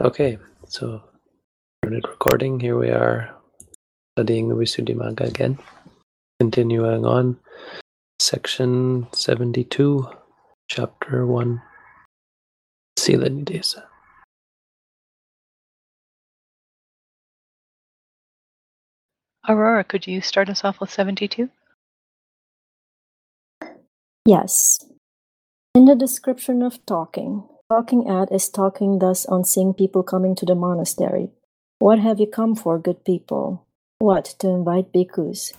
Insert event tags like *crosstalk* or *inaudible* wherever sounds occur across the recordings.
Okay, so started recording. Here we are studying the Visuddhimagga again. Continuing on, section 72, chapter 1, Sila Niddesa. Aurora, could you start us off with 72? Yes. In the description of talking, talking at is talking thus on seeing people coming to the monastery. What have you come for, good people? What, to invite bhikkhus?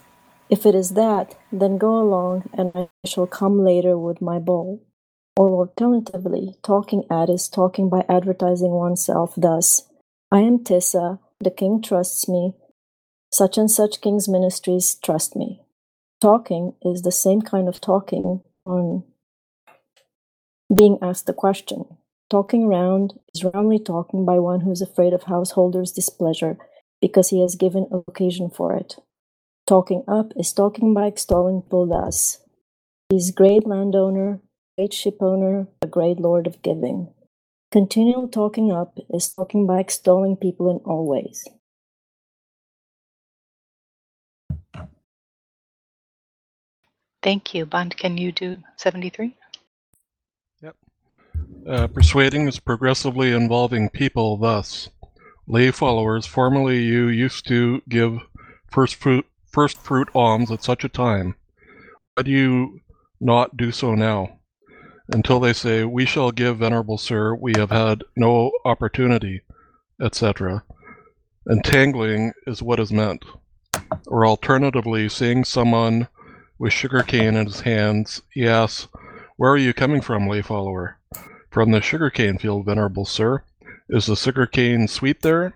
If it is that, then go along, and I shall come later with my bowl. Or alternatively, talking at is talking by advertising oneself thus I am Tissa, the king trusts me, such and such king's ministries trust me. Talking is the same kind of talking on being asked the question. Talking round is roundly talking by one who is afraid of householders' displeasure because he has given occasion for it. Talking up is talking by extolling people He is great landowner, great shipowner, a great lord of giving. Continual talking up is talking by extolling people in all ways. Thank you. Bond, can you do 73? Uh, persuading is progressively involving people, thus, lay followers, formerly you used to give first fruit, first fruit alms at such a time. Why do you not do so now? Until they say, We shall give, Venerable Sir, we have had no opportunity, etc. Entangling is what is meant. Or alternatively, seeing someone with sugar cane in his hands, asks, Where are you coming from, lay follower? From the sugarcane field, venerable sir. Is the sugarcane sweet there?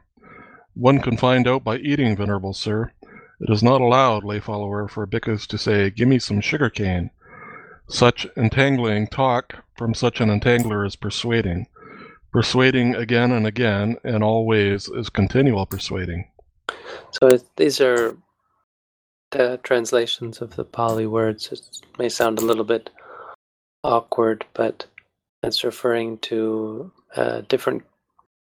One can find out by eating, venerable sir. It is not allowed, lay follower, for bhikkhus to say, Give me some sugarcane. Such entangling talk from such an entangler is persuading. Persuading again and again in all ways is continual persuading. So these are the translations of the Pali words. It may sound a little bit awkward, but it's referring to uh, different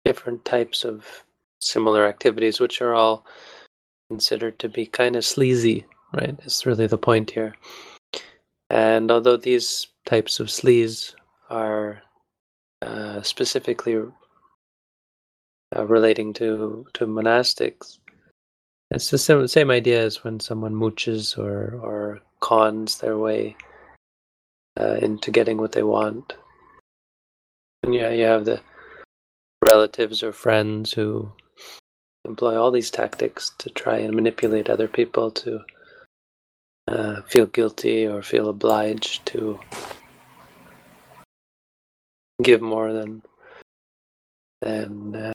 different types of similar activities, which are all considered to be kind of sleazy, right? Is really the point here. And although these types of sleaze are uh, specifically uh, relating to to monastics, it's the same, same idea as when someone mooches or or cons their way uh, into getting what they want. And yeah, you have the relatives or friends who employ all these tactics to try and manipulate other people to uh, feel guilty or feel obliged to give more than than uh,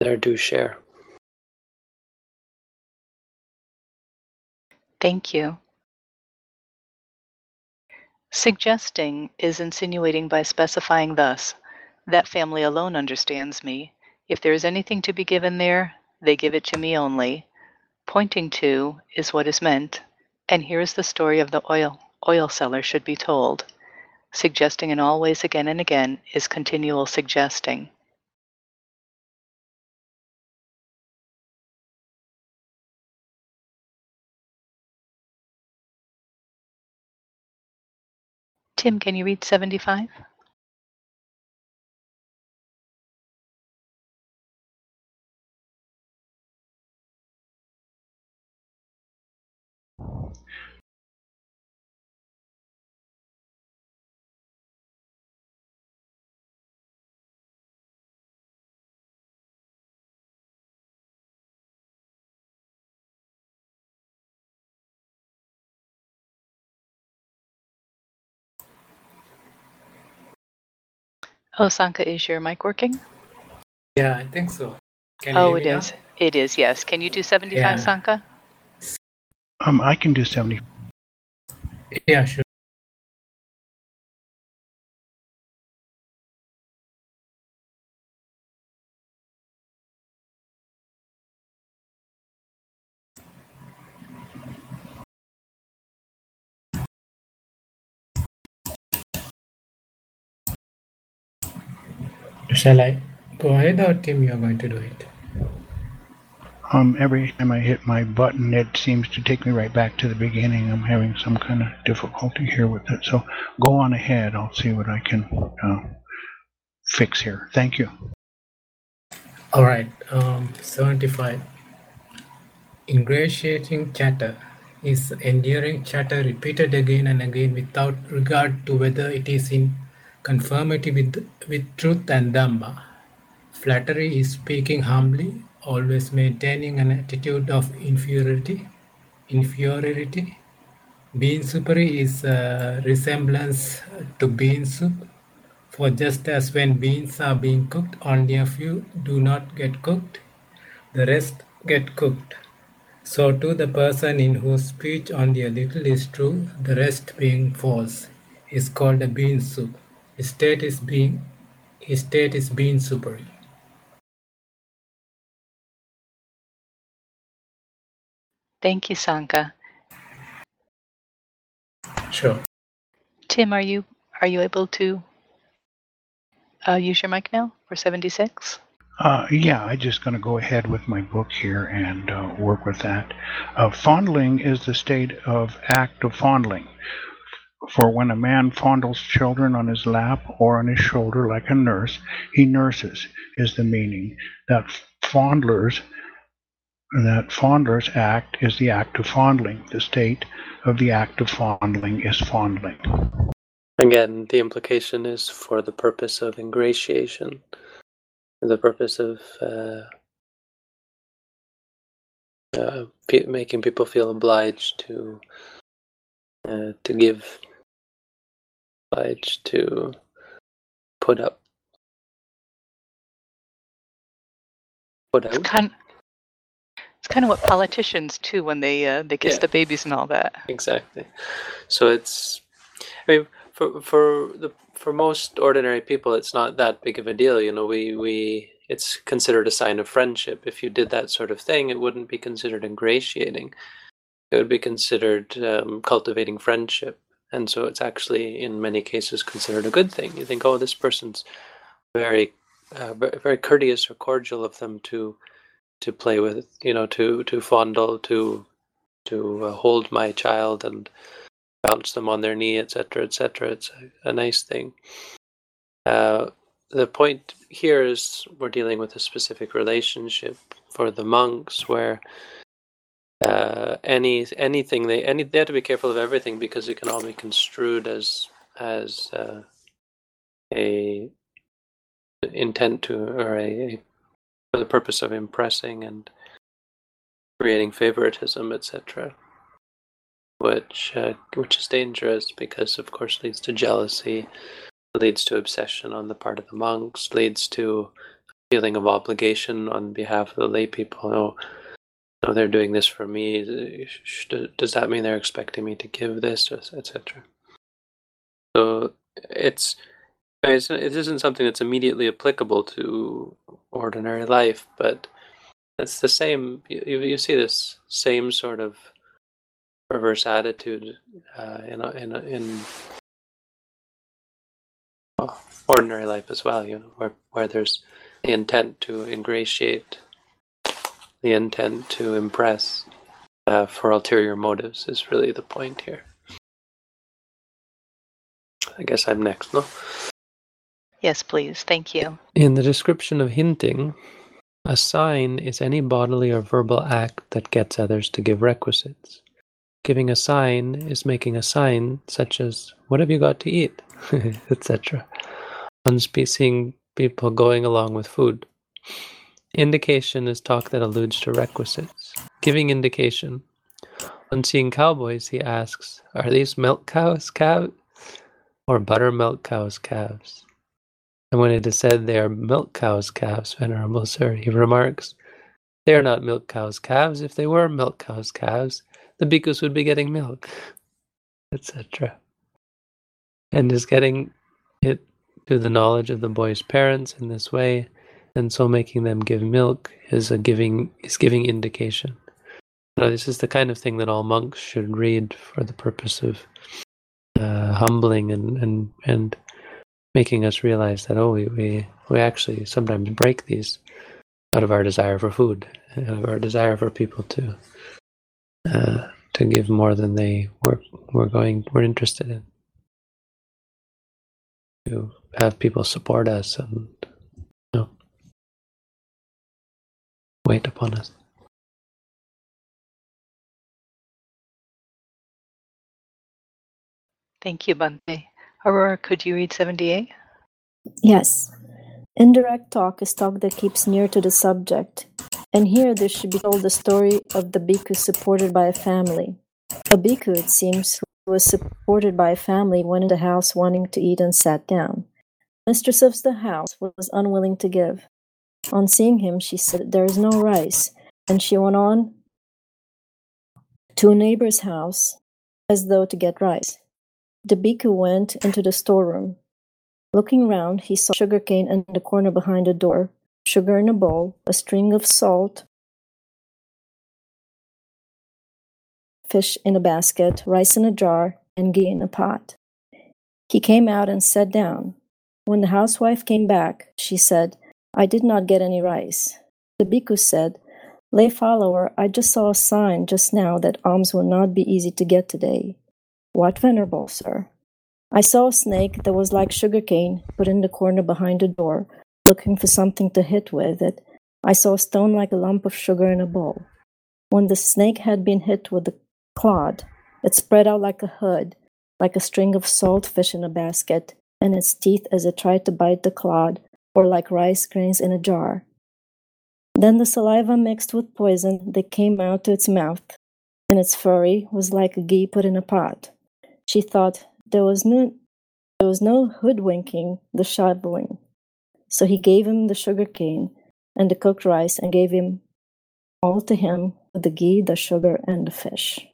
their due share. Thank you. Suggesting is insinuating by specifying thus that family alone understands me. If there is anything to be given there, they give it to me only. Pointing to is what is meant, and here is the story of the oil oil seller should be told. Suggesting in all ways again and again is continual suggesting. Tim, can you read 75? Oh, Sanka, is your mic working? Yeah, I think so. Can you oh, hear it me now? is. It is, yes. Can you do 75, Yeah. Sanka? Um, I can do 70. Yeah, sure. Shall I go ahead, or Tim, you're going to do it. Um, every time I hit my button, it seems to take me right back to the beginning. I'm having some kind of difficulty here with it. So go on ahead. I'll see what I can uh, fix here. Thank you. All right, um, 75. Ingratiating chatter is enduring chatter repeated again and again without regard to whether it is in conformity with, with truth and Dhamma. Flattery is speaking humbly, always maintaining an attitude of inferiority. Inferiority. Bean soupery is a resemblance to bean soup. For just as when beans are being cooked, only a few do not get cooked, the rest get cooked. So too the person in whose speech only a little is true, the rest being false, is called a bean soup. His state is being his state is bean soupery. Thank you, Sanka. Sure. Tim, are you are you able to uh, use your mic now for 76? Uh, yeah, I'm just going to go ahead with my book here and uh, work with that. Uh, fondling is the state of act of fondling. For when a man fondles children on his lap or on his shoulder like a nurse, he nurses, is the meaning. That fondlers that fondler's act is the act of fondling. The state of the act of fondling is fondling. Again, the implication is for the purpose of ingratiation, the purpose of uh, uh, making people feel obliged to uh, to give, obliged to put up, put It's out. kind it's kind of what politicians too when they uh, they kiss Yeah. the babies and all that. Exactly. So it's, I mean, for for the for most ordinary people, it's not that big of a deal. You know, we we it's considered a sign of friendship. If you did that sort of thing, it wouldn't be considered ingratiating. It would be considered um, cultivating friendship, and so it's actually in many cases considered a good thing. You think, oh, this person's very uh, very courteous or cordial of them to to play with, you know, to to fondle, to to uh, hold my child and bounce them on their knee, etc., etc. It's a, a nice thing. Uh, the point here is we're dealing with a specific relationship for the monks, where uh, any anything they any they have to be careful of everything because it can all be construed as as uh, a intent to or a, a for the purpose of impressing and creating favoritism, etc which uh, which is dangerous because of course leads to jealousy leads to obsession on the part of the monks leads to feeling of obligation on behalf of the lay people no they're doing this for me does that mean they're expecting me to give this etc so it's it's- it isn't something that's immediately applicable to ordinary life but it's the same you, you see this same sort of reverse attitude uh, in in in ordinary life as well. You know, where where there's the intent to ingratiate, the intent to impress uh, for ulterior motives is really the point here. I guess I'm next, no? Yes, please. Thank you. In the description of hinting, a sign is any bodily or verbal act that gets others to give requisites. Giving a sign is making a sign such as, What have you got to eat? *laughs* etc. On seeing people going along with food. Indication is talk that alludes to requisites. Giving indication. On seeing cowboys, he asks, Are these milk cows, calves? Or buttermilk cows, calves? And when it is said they are milk cows' calves, Venerable Sir, he remarks, They are not milk cows' calves. If they were milk cows' calves, the bhikkhus would be getting milk, *laughs* etc. And is getting it to the knowledge of the boy's parents in this way, and so making them give milk is a giving is giving indication. This is the kind of thing that all monks should read for the purpose of uh, humbling and and and making us realize that oh we, we we actually sometimes break these out of our desire for food out of our desire for people to uh, to give more than they were were going were interested in to have people support us and wait upon us Thank you, Bhante. Aurora, could you read 78? Yes. Indirect talk is talk that keeps near to the subject. And here there should be told the story of the bhikkhu supported by a family. A bhikkhu, it seems, who was supported by a family went into the house wanting to eat and sat down. Mistress of the house was unwilling to give. On seeing him, she said, There is no rice. And she went on to a neighbor's house as though to get rice. The bhikkhu went into the storeroom. Looking round, he saw sugar cane in the corner behind the door, sugar in a bowl, a string of salt, fish in a basket, rice in a jar, and ghee in a pot. He came out and sat down. When the housewife came back, she said, I did not get any rice. The bhikkhu said, Lay follower, I just saw a sign just now that alms will not be easy to get today. What venerable, sir? I saw a snake that was like sugar cane put in the corner behind the door, looking for something to hit with it. I saw a stone like a lump of sugar in a bowl. When the snake had been hit with the clod, it spread out like a hood, like a string of salt fish in a basket, and its teeth as it tried to bite the clod, or like rice grains in a jar. Then the saliva mixed with poison that came out to its mouth, and its furry was like a ghee put in a pot. She thought there was no there was no hoodwinking the shaveling. So he gave him the sugar cane and the cooked rice and gave him all to him with the ghee, the sugar, and the fish.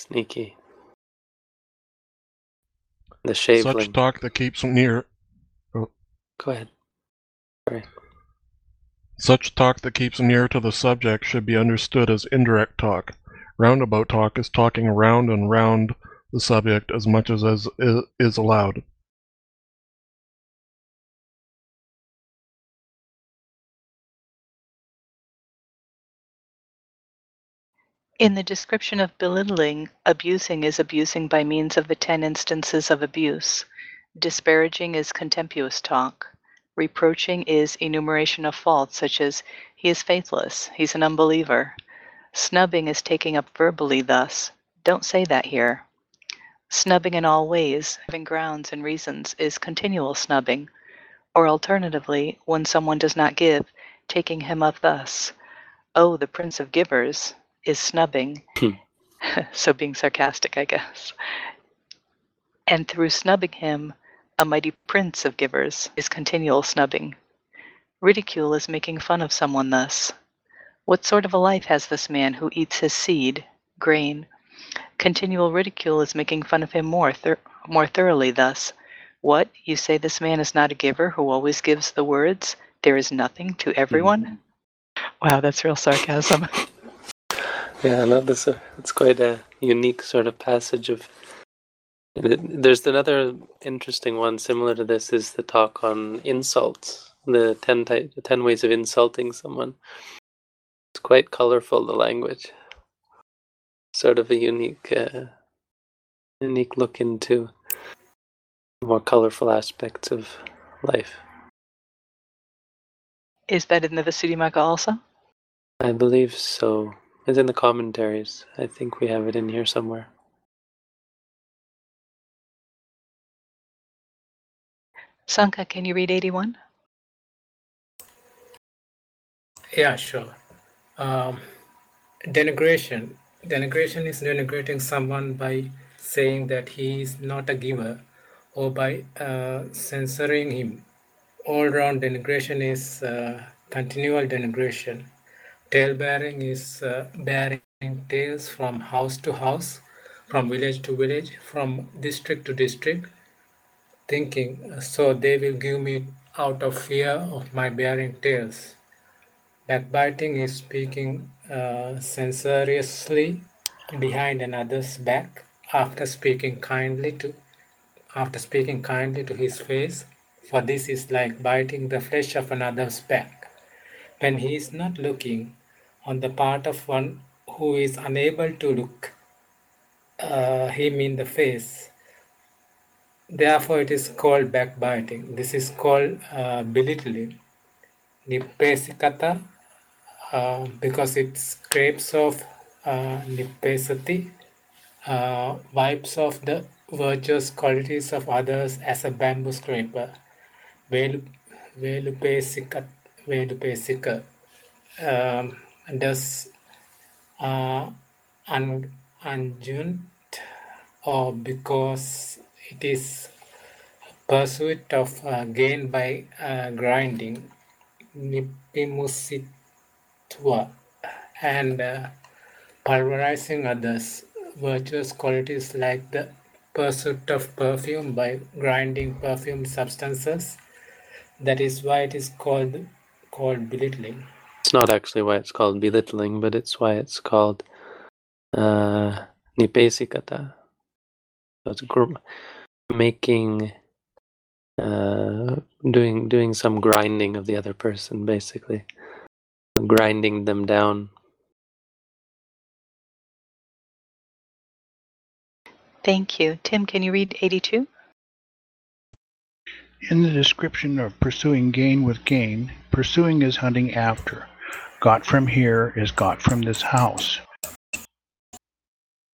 sneaky the shaveling. Such talk that keeps near. Oh. Go ahead. Sorry. Such talk that keeps near to the subject should be understood as indirect talk. Roundabout talk is talking around and round the subject as much as, as is allowed. In the description of belittling, abusing is abusing by means of the ten instances of abuse. Disparaging is contemptuous talk. Reproaching is enumeration of faults, such as, he is faithless, he's an unbeliever. Snubbing is taking up verbally, thus, don't say that here. Snubbing in all ways, having grounds and reasons, is continual snubbing. Or alternatively, when someone does not give, taking him up thus, oh, the prince of givers, is snubbing. Hmm. *laughs* so being sarcastic, I guess. And through snubbing him, a mighty prince of givers is continual snubbing. Ridicule is making fun of someone thus. What sort of a life has this man who eats his seed, grain? Continual ridicule is making fun of him more, thir- more thoroughly thus. What, you say this man is not a giver who always gives the words, there is nothing to everyone? Wow, that's real sarcasm. *laughs* Yeah, no, this uh, it's quite a unique sort of passage of. There's another interesting one similar to this is the talk on insults, the ten type, the ten ways of insulting someone. It's quite colorful the language. Sort of a unique, uh, unique look into more colorful aspects of life. is that in the Visuddhimagga also? I believe so. It's in the commentaries. I think we have it in here somewhere. Sanka, can you read 81? Yeah, sure. Um, denigration. Denigration is denigrating someone by saying that he is not a giver or by uh, censoring him. All round denigration is uh, continual denigration. Tale bearing is uh, bearing tales from house to house, from village to village, from district to district, thinking, so they will give me out of fear of my bearing tales. Backbiting is speaking uh, censoriously behind another's back after speaking kindly to after speaking kindly to his face, for this is like biting the flesh of another's back. When he is not looking on the part of one who is unable to look uh, him in the face, therefore it is called backbiting. This is called uh, belittling. Nippesikata, uh, because it scrapes off uh, uh, wipes off the virtuous qualities of others as a bamboo scraper. Velu, velupesika, velupesika um, does uh, un, unjunt or because it is pursuit of uh, gain by uh, grinding nipimusitwa and uh, pulverizing others. Virtuous qualities like the pursuit of perfume by grinding perfume substances that is why it is called called belittling It's not actually why it's called belittling, but it's why it's called uh, nippesikata. So it's gr- making, uh, doing doing some grinding of the other person, basically, grinding them down. Thank you. Tim, can you read 82? In the description of pursuing gain with gain, pursuing is hunting after. Got from here is got from this house.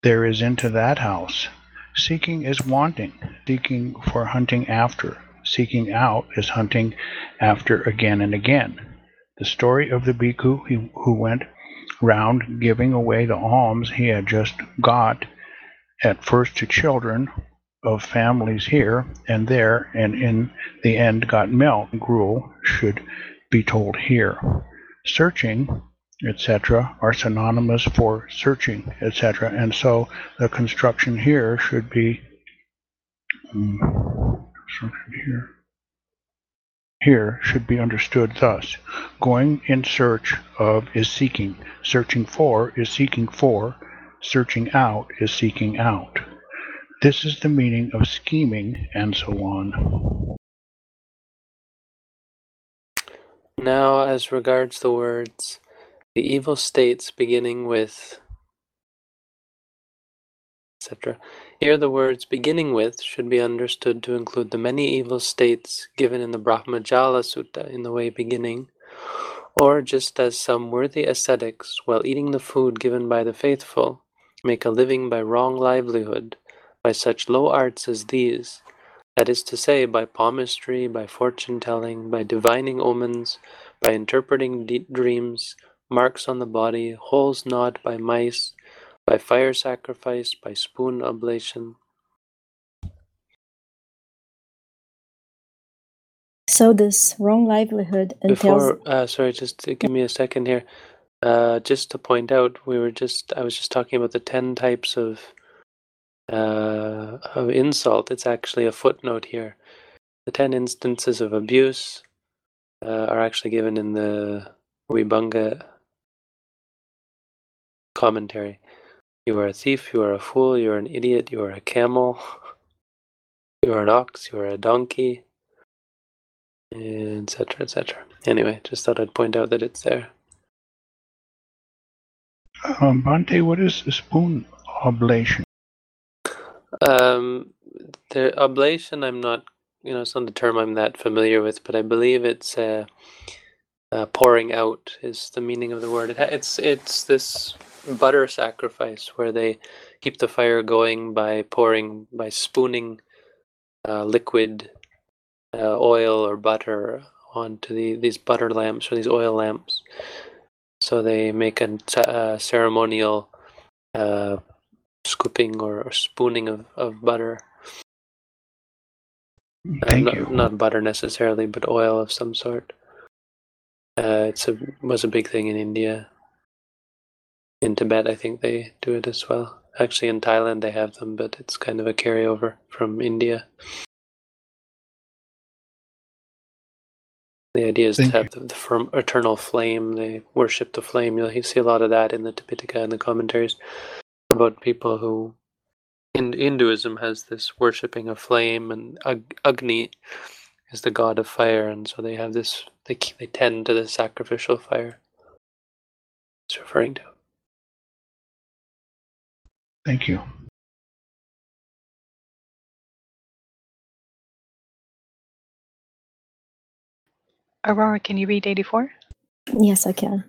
There is into that house. Seeking is wanting, seeking for hunting after. Seeking out is hunting after again and again. The story of the bhikkhu who went round giving away the alms he had just got, at first to children of families here and there, and in the end got milk gruel, should be told here. Searching, etc., are synonymous for searching, etc., and so the construction here should be um, construction here. Here should be understood thus: going in search of is seeking, searching for is seeking for, searching out is seeking out. This is the meaning of scheming, and so on. Now, as regards the words, the evil states beginning with etc. Here, the words beginning with should be understood to include the many evil states given in the Brahmajala Sutta in the way beginning, or just as some worthy ascetics, while eating the food given by the faithful, make a living by wrong livelihood, by such low arts as these, that is to say, by palmistry, by fortune telling, by divining omens, by interpreting de- dreams, marks on the body, holes gnawed by mice, by fire sacrifice, by spoon oblation. So this wrong livelihood entails Before, uh, sorry, just to give me a second here. Uh, just to point out, we were just, I was just talking about the 10 types of, uh, of insult. It's actually a footnote here. The 10 instances of abuse uh, are actually given in the Vibhanga commentary. You are a thief, you are a fool, you are an idiot, you are a camel, *laughs* you are an ox, you are a donkey, etc., etc. Anyway, just thought I'd point out that it's there. Um, Bhante, what is a spoon oblation? Um, the oblation, I'm not, you know, it's not a term I'm that familiar with, but I believe it's uh, uh, pouring out is the meaning of the word. It it's it's this butter sacrifice where they keep the fire going by pouring by spooning uh, liquid uh, oil or butter onto the these butter lamps or these oil lamps. So they make a t- uh, ceremonial uh, scooping or, or spooning of, of butter. Uh, Thank not, you. not butter necessarily, but oil of some sort. Uh, it's a was a big thing in India. In Tibet, I think they do it as well. Actually, in Thailand they have them, but it's kind of a carryover from India. The idea is Thank to have the, the firm, eternal flame. They worship the flame. You'll see a lot of that in the Tipitaka and the commentaries about people who in Hinduism has this worshipping of flame, and Ag- Agni is the god of fire, and so they have this. They they tend to the sacrificial fire. It's referring to. Thank you. Aurora, can you read 84? Yes, I can.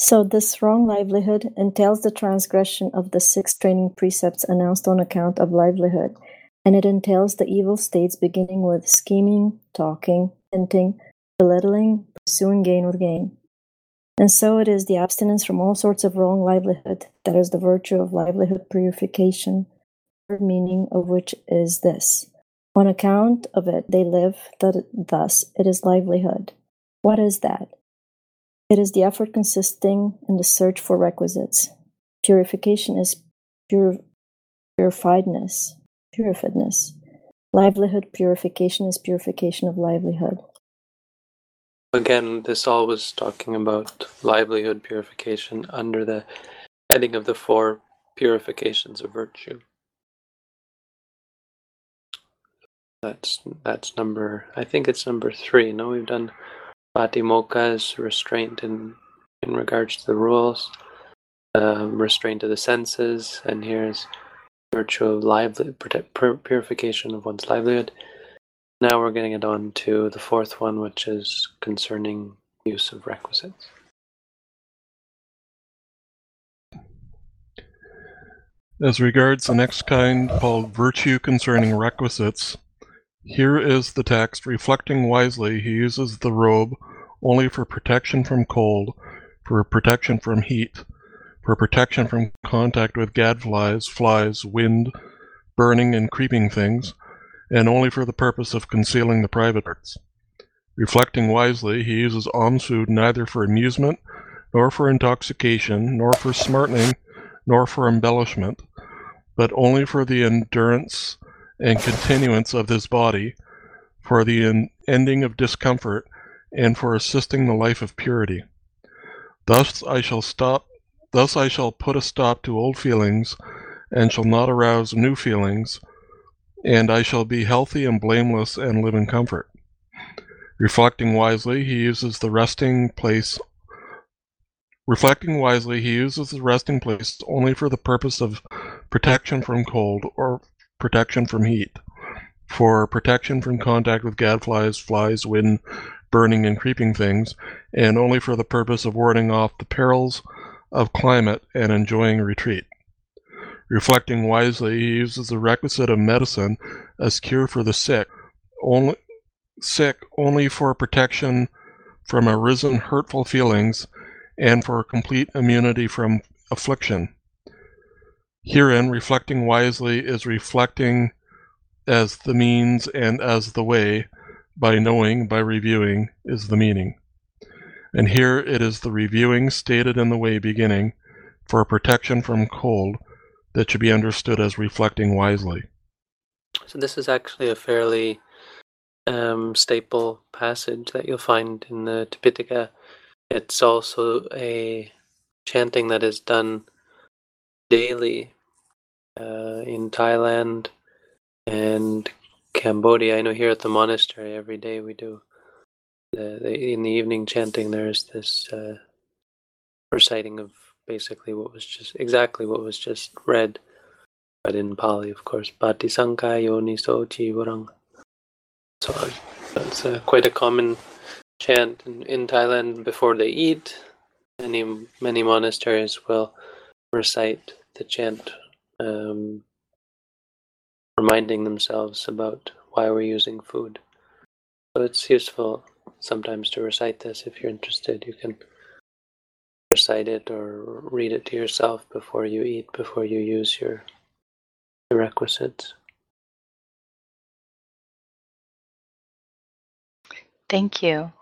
So, this wrong livelihood entails the transgression of the six training precepts announced on account of livelihood, and it entails the evil states beginning with scheming, talking, hinting, belittling, pursuing gain with gain. And so it is the abstinence from all sorts of wrong livelihood that is the virtue of livelihood purification, third meaning of which is this. On account of it they live, that thus it is livelihood. What is that? It is the effort consisting in the search for requisites. Purification is pure, purifiedness, purifiedness. Livelihood purification is purification of livelihood. Again, this all was talking about livelihood purification under the heading of the four purifications of virtue. That's that's number. I think it's number three. No, we've done Patimokkha's restraint in in regards to the rules, um, restraint of the senses, and here's virtue of lively purification of one's livelihood. Now we're getting it on to the fourth one, which is concerning use of requisites. As regards the next kind called virtue concerning requisites, here is the text. Reflecting wisely, he uses the robe only for protection from cold, for protection from heat, for protection from contact with gadflies, flies, wind, burning and creeping things, and only for the purpose of concealing the private parts. Reflecting wisely, he uses alms food neither for amusement, nor for intoxication, nor for smartening, nor for embellishment, but only for the endurance and continuance of his body, for the ending of discomfort, and for assisting the life of purity. Thus I shall stop thus I shall put a stop to old feelings, and shall not arouse new feelings, and I shall be healthy and blameless and live in comfort. Reflecting wisely, he uses the resting place Reflecting wisely, he uses the resting place only for the purpose of protection from cold or protection from heat, for protection from contact with gadflies, flies, wind, burning, and creeping things, and only for the purpose of warding off the perils of climate and enjoying retreat. Reflecting wisely, he uses the requisite of medicine as cure for the sick, only sick only for protection from arisen hurtful feelings and for complete immunity from affliction. Herein, reflecting wisely is reflecting as the means and as the way, by knowing, by reviewing, is the meaning. And here it is the reviewing stated in the way beginning for protection from cold that should be understood as reflecting wisely. So, this is actually a fairly um, staple passage that you'll find in the Tipitaka. It's also a chanting that is done daily uh, in Thailand and Cambodia. I know here at the monastery every day we do the, the in the evening chanting. There's this uh, reciting of basically what was just exactly what was just read, but in Pali, of course. Patisankha Yoniso. So that's uh, quite a common chant in, in Thailand before they eat. Many many monasteries will recite the chant um, reminding themselves about why we're using food. So it's useful sometimes to recite this if you're interested. You can recite it or read it to yourself before you eat, before you use your, requisites. Thank you.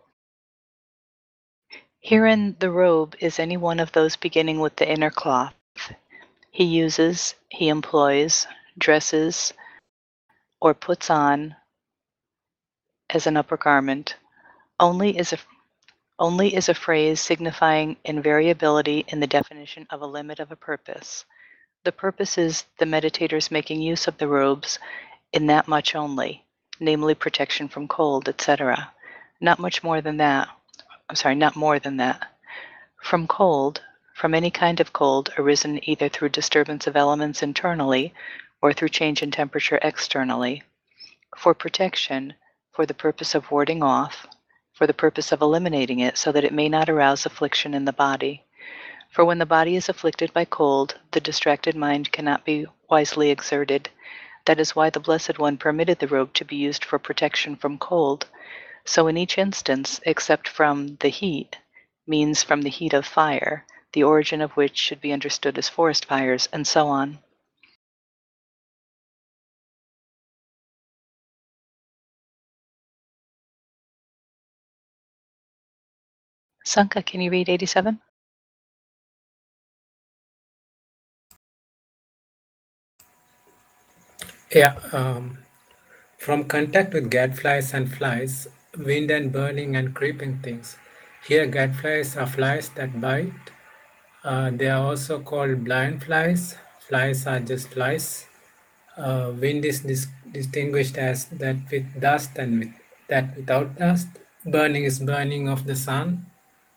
Herein the robe is any one of those beginning with the inner cloth. He uses, he employs, dresses, or puts on as an upper garment only is a only is a phrase signifying invariability in the definition of a limit of a purpose. The purpose is the meditators making use of the robes in that much only, namely protection from cold, etc. Not much more than that. I'm sorry, not more than that. From cold, from any kind of cold arisen either through disturbance of elements internally or through change in temperature externally. For protection, for the purpose of warding off, for the purpose of eliminating it so that it may not arouse affliction in the body. For when the body is afflicted by cold, the distracted mind cannot be wisely exerted. That is why the Blessed One permitted the robe to be used for protection from cold. So in each instance, except from the heat, means from the heat of fire, the origin of which should be understood as forest fires, and so on. Sanka, can you read 87? Yeah, um, from contact with gadflies and flies, wind and burning and creeping things. Here, gadflies are flies that bite. Uh, they are also called blind flies. Flies are just flies. Uh, wind is dis- distinguished as that with dust and with that without dust. Burning is burning of the sun.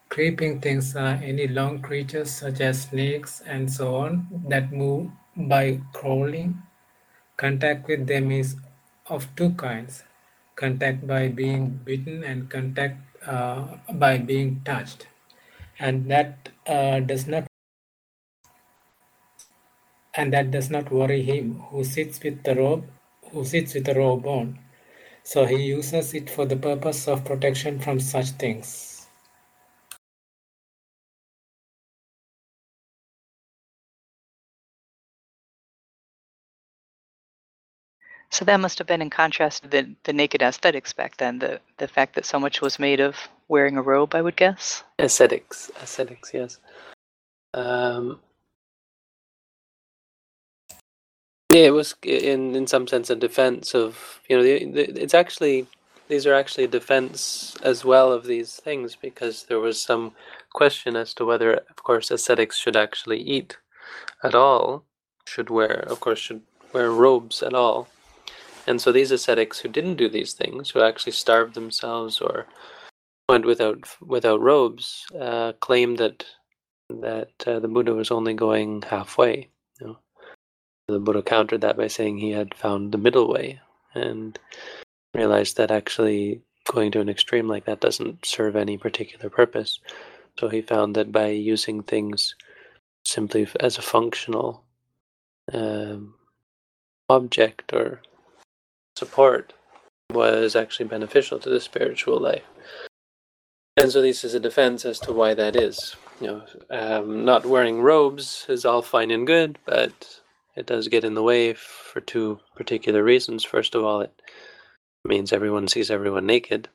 Creeping things are any long creatures such as snakes and so on that move by crawling. Contact with them is of two kinds contact by being bitten and contact uh, by being touched. And that uh, does not and that does not worry him who sits with the robe who sits with the robe on. So he uses it for the purpose of protection from such things. So that must have been in contrast to the, the naked aesthetics back then, the, the fact that so much was made of wearing a robe, I would guess. Ascetics, ascetics, yes. Um, yeah, it was in in some sense a defense of you know the, the, it's actually these are actually a defense as well of these things because there was some question as to whether, of course, ascetics should actually eat at all, should wear, of course, should wear robes at all. And so these ascetics who didn't do these things, who actually starved themselves or went without without robes, uh, claimed that that uh, the Buddha was only going halfway. You know? The Buddha countered that by saying he had found the middle way and realized that actually going to an extreme like that doesn't serve any particular purpose. So he found that by using things simply as a functional um, object or support was actually beneficial to the spiritual life. And so this is a defense as to why that is. You know, um, not wearing robes is all fine and good, but it does get in the way for two particular reasons. First of all, it means everyone sees everyone naked,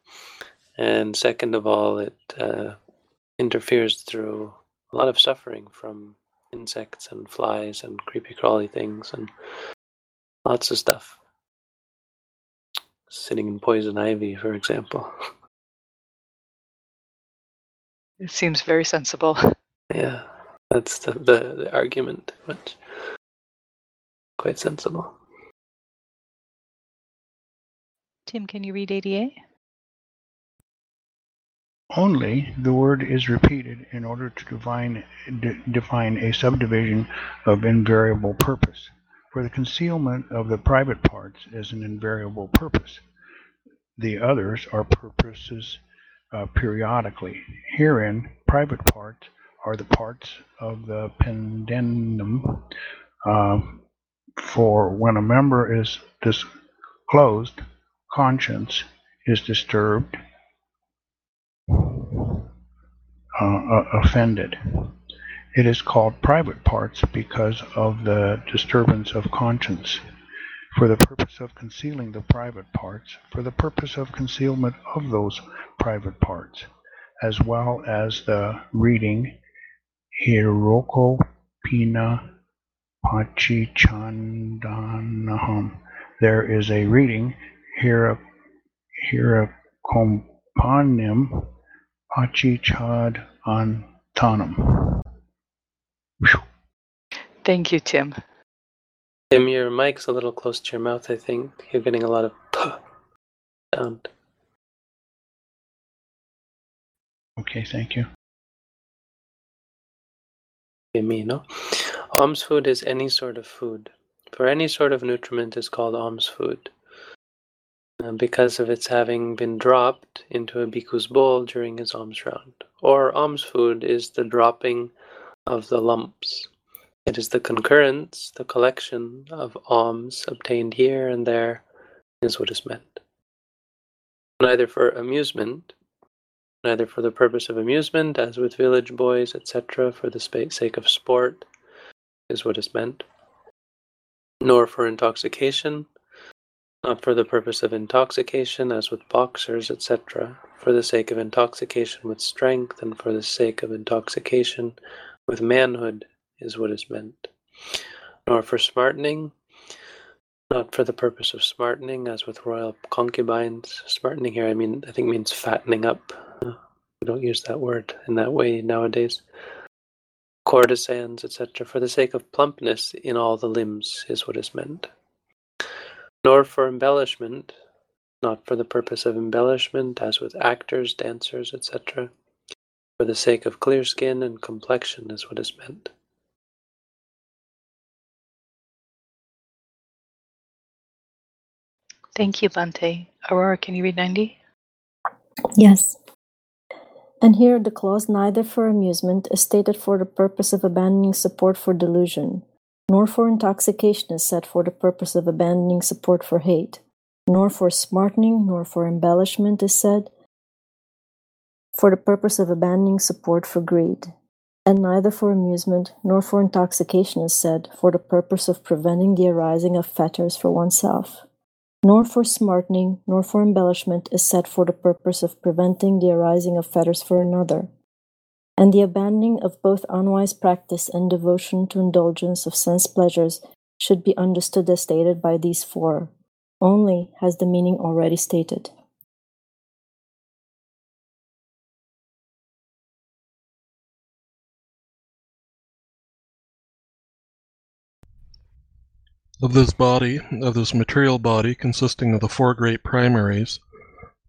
and second of all, it uh, interferes through a lot of suffering from insects and flies and creepy crawly things and lots of stuff sitting in poison ivy, for example. It seems very sensible. Yeah, that's the, the, the argument, which quite sensible. Tim, can you read ADA? Only the word is repeated in order to define, de- define a subdivision of invariable purpose. For the concealment of the private parts is an invariable purpose. The others are purposes uh, periodically. Herein, private parts are the parts of the pudendum. Uh, for when a member is disclosed, conscience is disturbed, uh, offended. It is called private parts because of the disturbance of conscience, for the purpose of concealing the private parts, for the purpose of concealment of those private parts, as well as the reading Hiroko Pina Pachi Chandanaham. There is a reading Hirakompanim Pachi Chad Antanam. Thank you, Tim. Tim, your mic's a little close to your mouth, I think. You're getting a lot of *laughs* sound. Okay, thank you. me, no? Alms food is any sort of food. For any sort of nutriment is called alms food. Uh, because of its having been dropped into a bhikkhu's bowl during his alms round. Or alms food is the dropping of the lumps. It is the concurrence, the collection of alms obtained here and there, is what is meant. Neither for amusement, neither for the purpose of amusement, as with village boys, etc., for the sake of sport, is what is meant, nor for intoxication, not for the purpose of intoxication, as with boxers, etc., for the sake of intoxication with strength, and for the sake of intoxication with manhood, is what is meant, nor for smartening, not for the purpose of smartening, as with royal concubines. Smartening here, I mean, I think means fattening up, we don't use that word in that way nowadays. Courtesans, etc., for the sake of plumpness in all the limbs is what is meant. Nor for embellishment, not for the purpose of embellishment, as with actors, dancers, etc. For the sake of clear skin and complexion is what is meant. Thank you, Bhante. Aurora, can you read 90? Yes. And here the clause neither for amusement is stated for the purpose of abandoning support for delusion, nor for intoxication is set for the purpose of abandoning support for hate, nor for smartening, nor for embellishment is said for the purpose of abandoning support for greed. And neither for amusement nor for intoxication is said for the purpose of preventing the arising of fetters for oneself nor for smartening, nor for embellishment is said for the purpose of preventing the arising of fetters for another. And the abandoning of both unwise practice and devotion to indulgence of sense pleasures should be understood as stated by these four, only has the meaning already stated. Of this body, of this material body consisting of the four great primaries,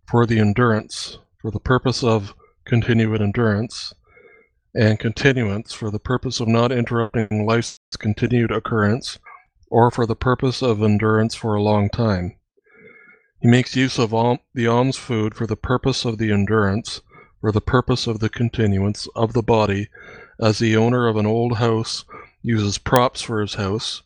for the endurance, for the purpose of continued endurance, and continuance for the purpose of not interrupting life's continued occurrence, or for the purpose of endurance for a long time. He makes use of al- the alms food for the purpose of the endurance, for the purpose of the continuance of the body, as the owner of an old house uses props for his house,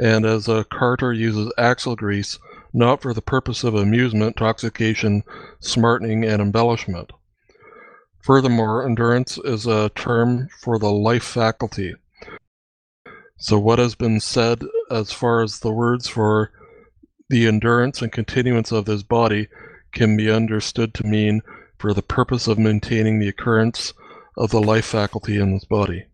and as a carter uses axle grease not for the purpose of amusement, intoxication, smartening, and embellishment. Furthermore, endurance is a term for the life faculty. So, what has been said as far as the words for the endurance and continuance of this body can be understood to mean for the purpose of maintaining the occurrence of the life faculty in this body.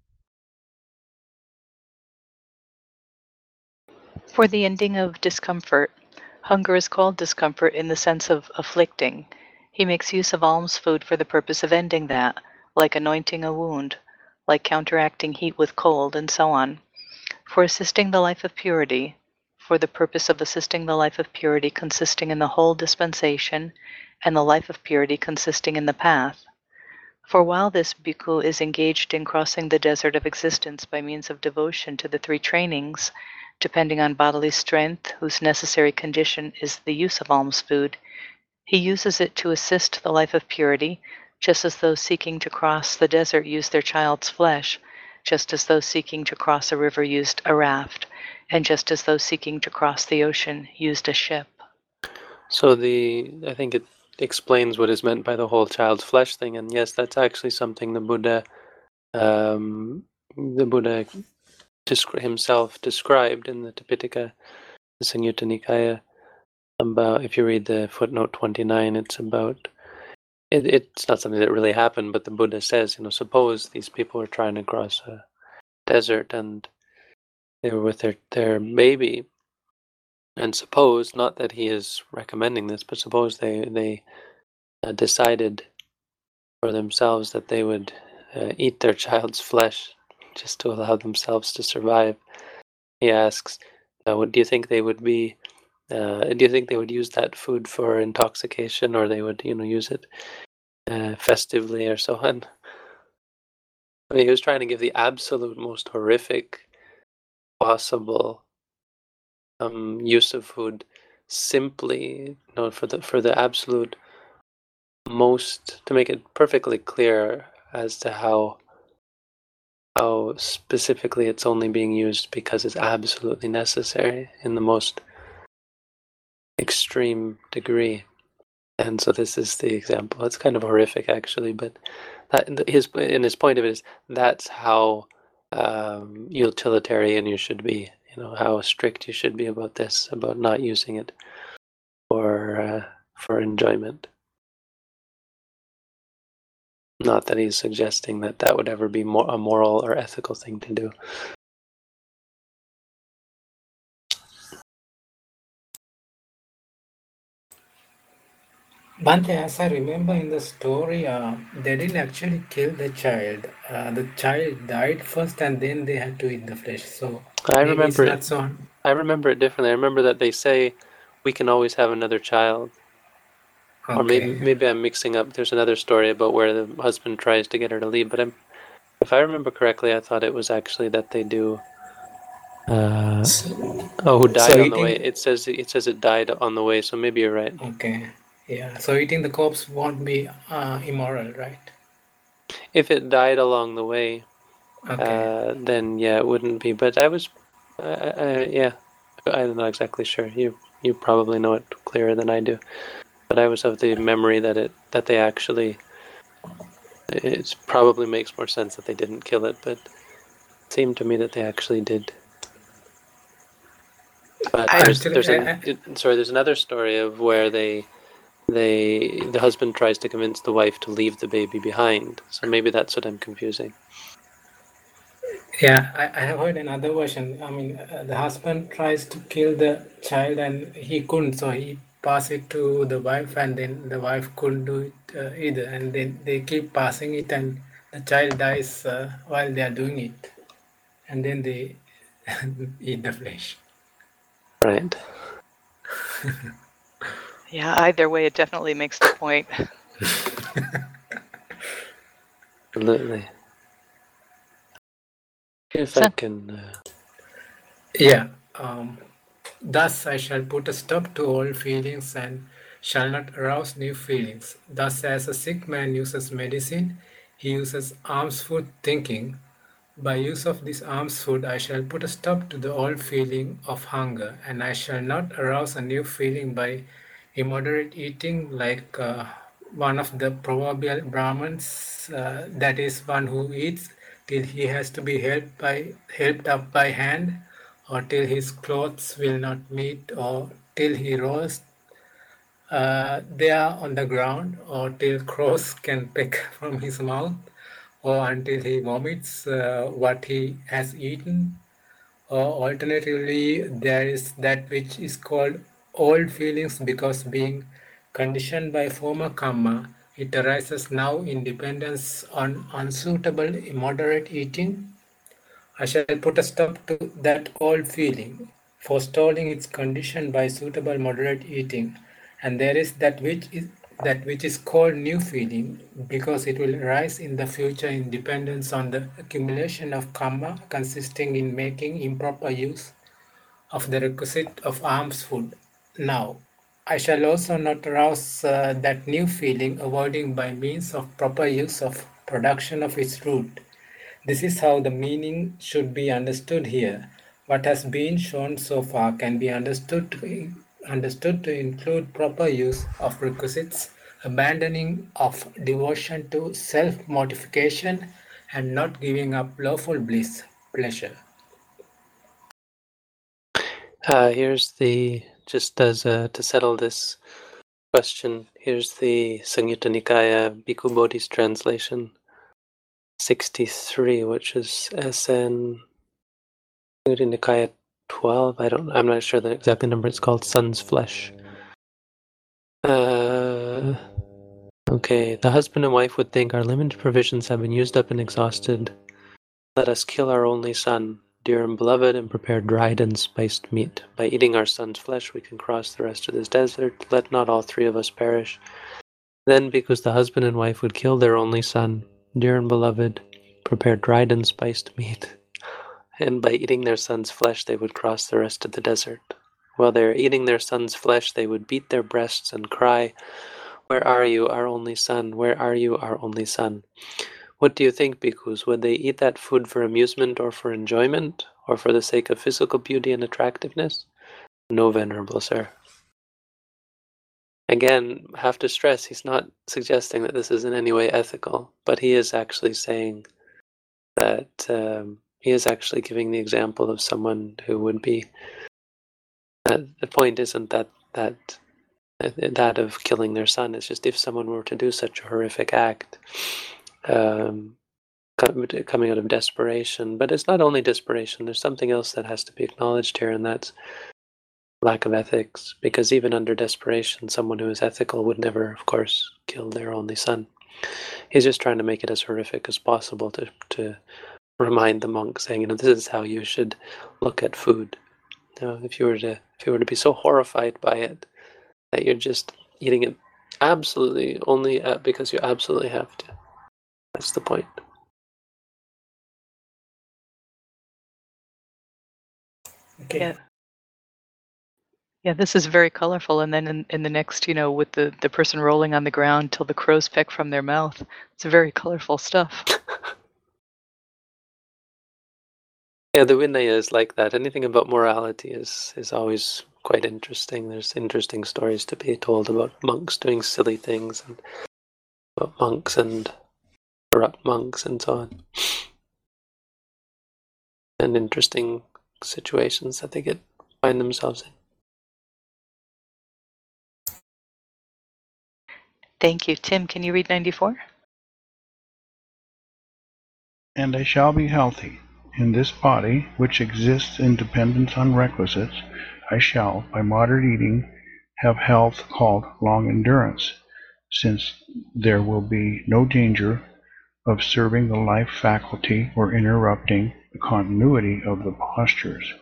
For the ending of discomfort, hunger is called discomfort in the sense of afflicting. He makes use of alms food for the purpose of ending that, like anointing a wound, like counteracting heat with cold, and so on. For assisting the life of purity, for the purpose of assisting the life of purity consisting in the whole dispensation, and the life of purity consisting in the path. For while this bhikkhu is engaged in crossing the desert of existence by means of devotion to the three trainings, depending on bodily strength, whose necessary condition is the use of alms food. He uses it to assist the life of purity, just as those seeking to cross the desert use their child's flesh, just as those seeking to cross a river used a raft, and just as those seeking to cross the ocean used a ship. So the I think it explains what is meant by the whole child's flesh thing, and yes, that's actually something the Buddha, um, the Buddha himself described in the Tipitaka, the Samyutta Nikaya, about if you read the footnote 29, it's about it, it's not something that really happened, but the Buddha says, you know, suppose these people were trying to cross a desert and they were with their, their baby, and suppose not that he is recommending this, but suppose they they uh, decided for themselves that they would uh, eat their *laughs* child's flesh just to allow themselves to survive. He asks, "Do you think they would be? Uh, do you think they would use that food for intoxication, or they would, you know, use it uh, festively or so on?" I mean, he was trying to give the absolute most horrific possible um, use of food, simply, you know, for the for the absolute most to make it perfectly clear as to how how specifically it's only being used because it's absolutely necessary in the most extreme degree. And so this is the example. It's kind of horrific, actually, but that his in his point of it is that's how um, utilitarian you should be. You know how strict you should be about this, about not using it for uh, for enjoyment. Not that he's suggesting that that would ever be more a moral or ethical thing to do. Bhante, as I remember in the story, uh, they didn't actually kill the child. Uh, the child died first, and then they had to eat the flesh. So I remember it. so. I remember it differently. I remember that they say we can always have another child, or maybe maybe I'm mixing up. There's another story about where the husband tries to get her to leave, but I'm, if I remember correctly, I thought it was actually that they do. Uh, oh, who died so on the way? It says it says it died on the way, so maybe you're right. Okay. Yeah. So eating the corpse won't be uh, immoral, right? If it died along the way, Okay. uh, then yeah, it wouldn't be. But I was, uh, uh, yeah, I'm not exactly sure. You you probably know it clearer than I do. But I was of the memory that it that they actually. It probably makes more sense that they didn't kill it, but it seemed to me that they actually did. But I- there's there's I- an, it- sorry there's another story of where they they the husband tries to convince the wife to leave the baby behind. So maybe that's what I'm confusing. Yeah, I, I have heard another version. I mean, uh, the husband tries to kill the child and he couldn't, so he pass it to the wife, and then the wife couldn't do it uh, either, and then they keep passing it, and the child dies uh, while they are doing it, and then they *laughs* eat the flesh. Right. *laughs* Yeah, either way, it definitely makes the point. *laughs* Absolutely. If I can. Uh, Yeah. Um, Thus I shall put a stop to all feelings and shall not arouse new feelings. Thus, as a sick man uses medicine, he uses alms food thinking. By use of this alms food, I shall put a stop to the old feeling of hunger, and I shall not arouse a new feeling by immoderate eating, like uh, one of the proverbial Brahmins, uh, that is, one who eats till he has to be helped by helped up by hand, or till his clothes will not meet, or till he rolls uh, there on the ground, or till crows *laughs* can peck from his mouth, or until he vomits uh, what he has eaten, or alternatively, there is that which is called old feelings because being conditioned by former karma, it arises now in dependence on unsuitable immoderate eating. I shall put a stop to that old feeling, forestalling its condition by suitable moderate eating. And there is that which is that which is called new feeling, because it will arise in the future in dependence on the accumulation of karma consisting in making improper use of the requisite of alms food. Now, I shall also not arouse uh, that new feeling, avoiding by means of proper use of production of its root. This is how the meaning should be understood here. What has been shown so far can be understood to, understood to include proper use of requisites, abandoning of devotion to self mortification, and not giving up lawful bliss, pleasure. uh, here's the. Just as uh, to settle this question, here's the Samyutta Nikaya Bhikkhu Bodhi's translation 63, which is SN Nikaya 12. I don't. I'm not sure the exact number. It's called Son's Flesh. Uh, okay. The husband and wife would think our limited provisions have been used up and exhausted. Let us kill our only son, dear and beloved, and prepare dried and spiced meat. By eating our son's flesh, we can cross the rest of this desert. Let not all three of us perish. Then, because the husband and wife would kill their only son, dear and beloved, prepare dried and spiced meat. *laughs* And by eating their son's flesh, they would cross the rest of the desert. While they are eating their son's flesh, they would beat their breasts and cry, Where are you, our only son? Where are you, our only son? What do you think, bhikkhus? Would they eat that food for amusement or for enjoyment, or for the sake of physical beauty and attractiveness? No, venerable sir. Again, have to stress he's not suggesting that this is in any way ethical, but he is actually saying that um, he is actually giving the example of someone who would be the point isn't that that that of killing their son. It's just if someone were to do such a horrific act, um, coming out of desperation. But it's not only desperation. There's something else that has to be acknowledged here, and that's lack of ethics. Because even under desperation, someone who is ethical would never, of course, kill their only son. He's just trying to make it as horrific as possible to to remind the monk, saying, you know, this is how you should look at food. You know, if you were to if you were to be so horrified by it that you're just eating it absolutely only uh, because you absolutely have to. That's the point. Okay. Yeah. Yeah, this is very colorful. And then in, in the next, you know, with the, the person rolling on the ground till the crows peck from their mouth, it's a very colorful stuff. Yeah, the Vinaya is like that. Anything about morality is is always quite interesting. There's interesting stories to be told about monks doing silly things and about monks and corrupt monks and so on. And interesting situations that they get find themselves in. Thank you. Tim, can you read 94? And I shall be healthy. In this body, which exists in dependence on requisites, I shall, by moderate eating, have health called long endurance, since there will be no danger of serving the life faculty or interrupting the continuity of the postures.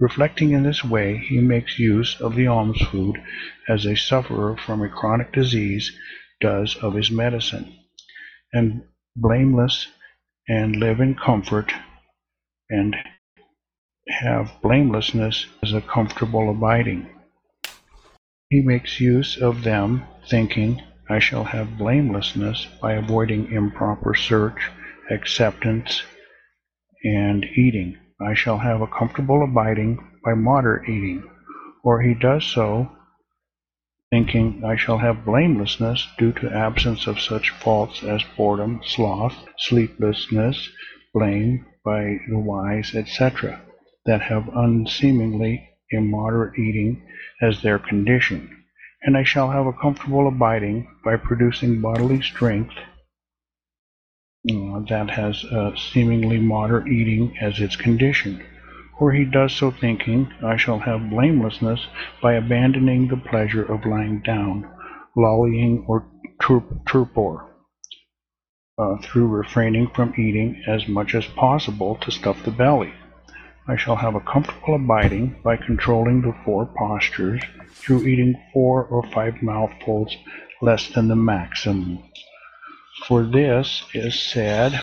Reflecting in this way, he makes use of the alms food as a sufferer from a chronic disease does of his medicine, and blameless and live in comfort and have blamelessness as a comfortable abiding. He makes use of them, thinking, I shall have blamelessness by avoiding improper search, acceptance, and eating. I shall have a comfortable abiding by moderate eating. Or he does so, thinking, I shall have blamelessness due to absence of such faults as boredom, sloth, sleeplessness, blame, by the wise, etc., that have unseemingly immoderate eating as their condition, and I shall have a comfortable abiding by producing bodily strength uh, that has uh, seemingly moderate eating as its condition. Or he does so thinking, I shall have blamelessness by abandoning the pleasure of lying down, lollying, or torpor uh, through refraining from eating as much as possible to stuff the belly. I shall have a comfortable abiding by controlling the four postures through eating four or five mouthfuls less than the maximum. For this is said,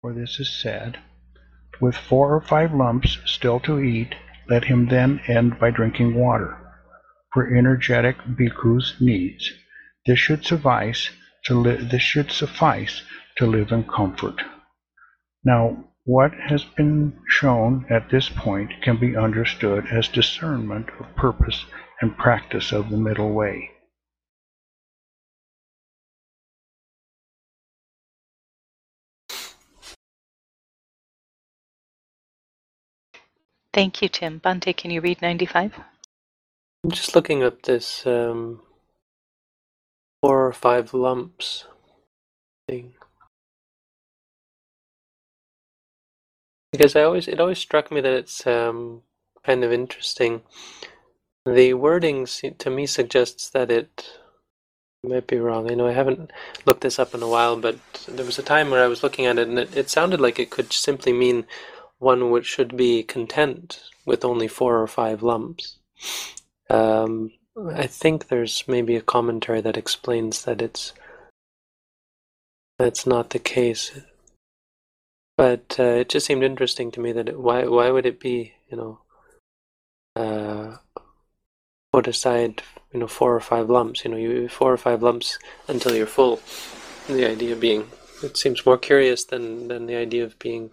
for this is said, with four or five lumps still to eat, let him then end by drinking water. For energetic bhikkhus needs. This should suffice to live. This should suffice to live in comfort. Now, what has been shown at this point can be understood as discernment of purpose and practice of the middle way. Thank you, Tim. Bhante, can you read 95? I'm just looking up this um, four or five lumps thing. Because I always it always struck me that it's um, kind of interesting. The wording to me suggests that it might be wrong. I know I haven't looked this up in a while, but there was a time where I was looking at it, and it, it sounded like it could simply mean one which should be content with only four or five lumps. Um, I think there's maybe a commentary that explains that it's that's not the case. But uh, it just seemed interesting to me that it, why why would it be you know uh, put aside you know four or five lumps you know you four or five lumps until you're full. The idea being it seems more curious than than the idea of being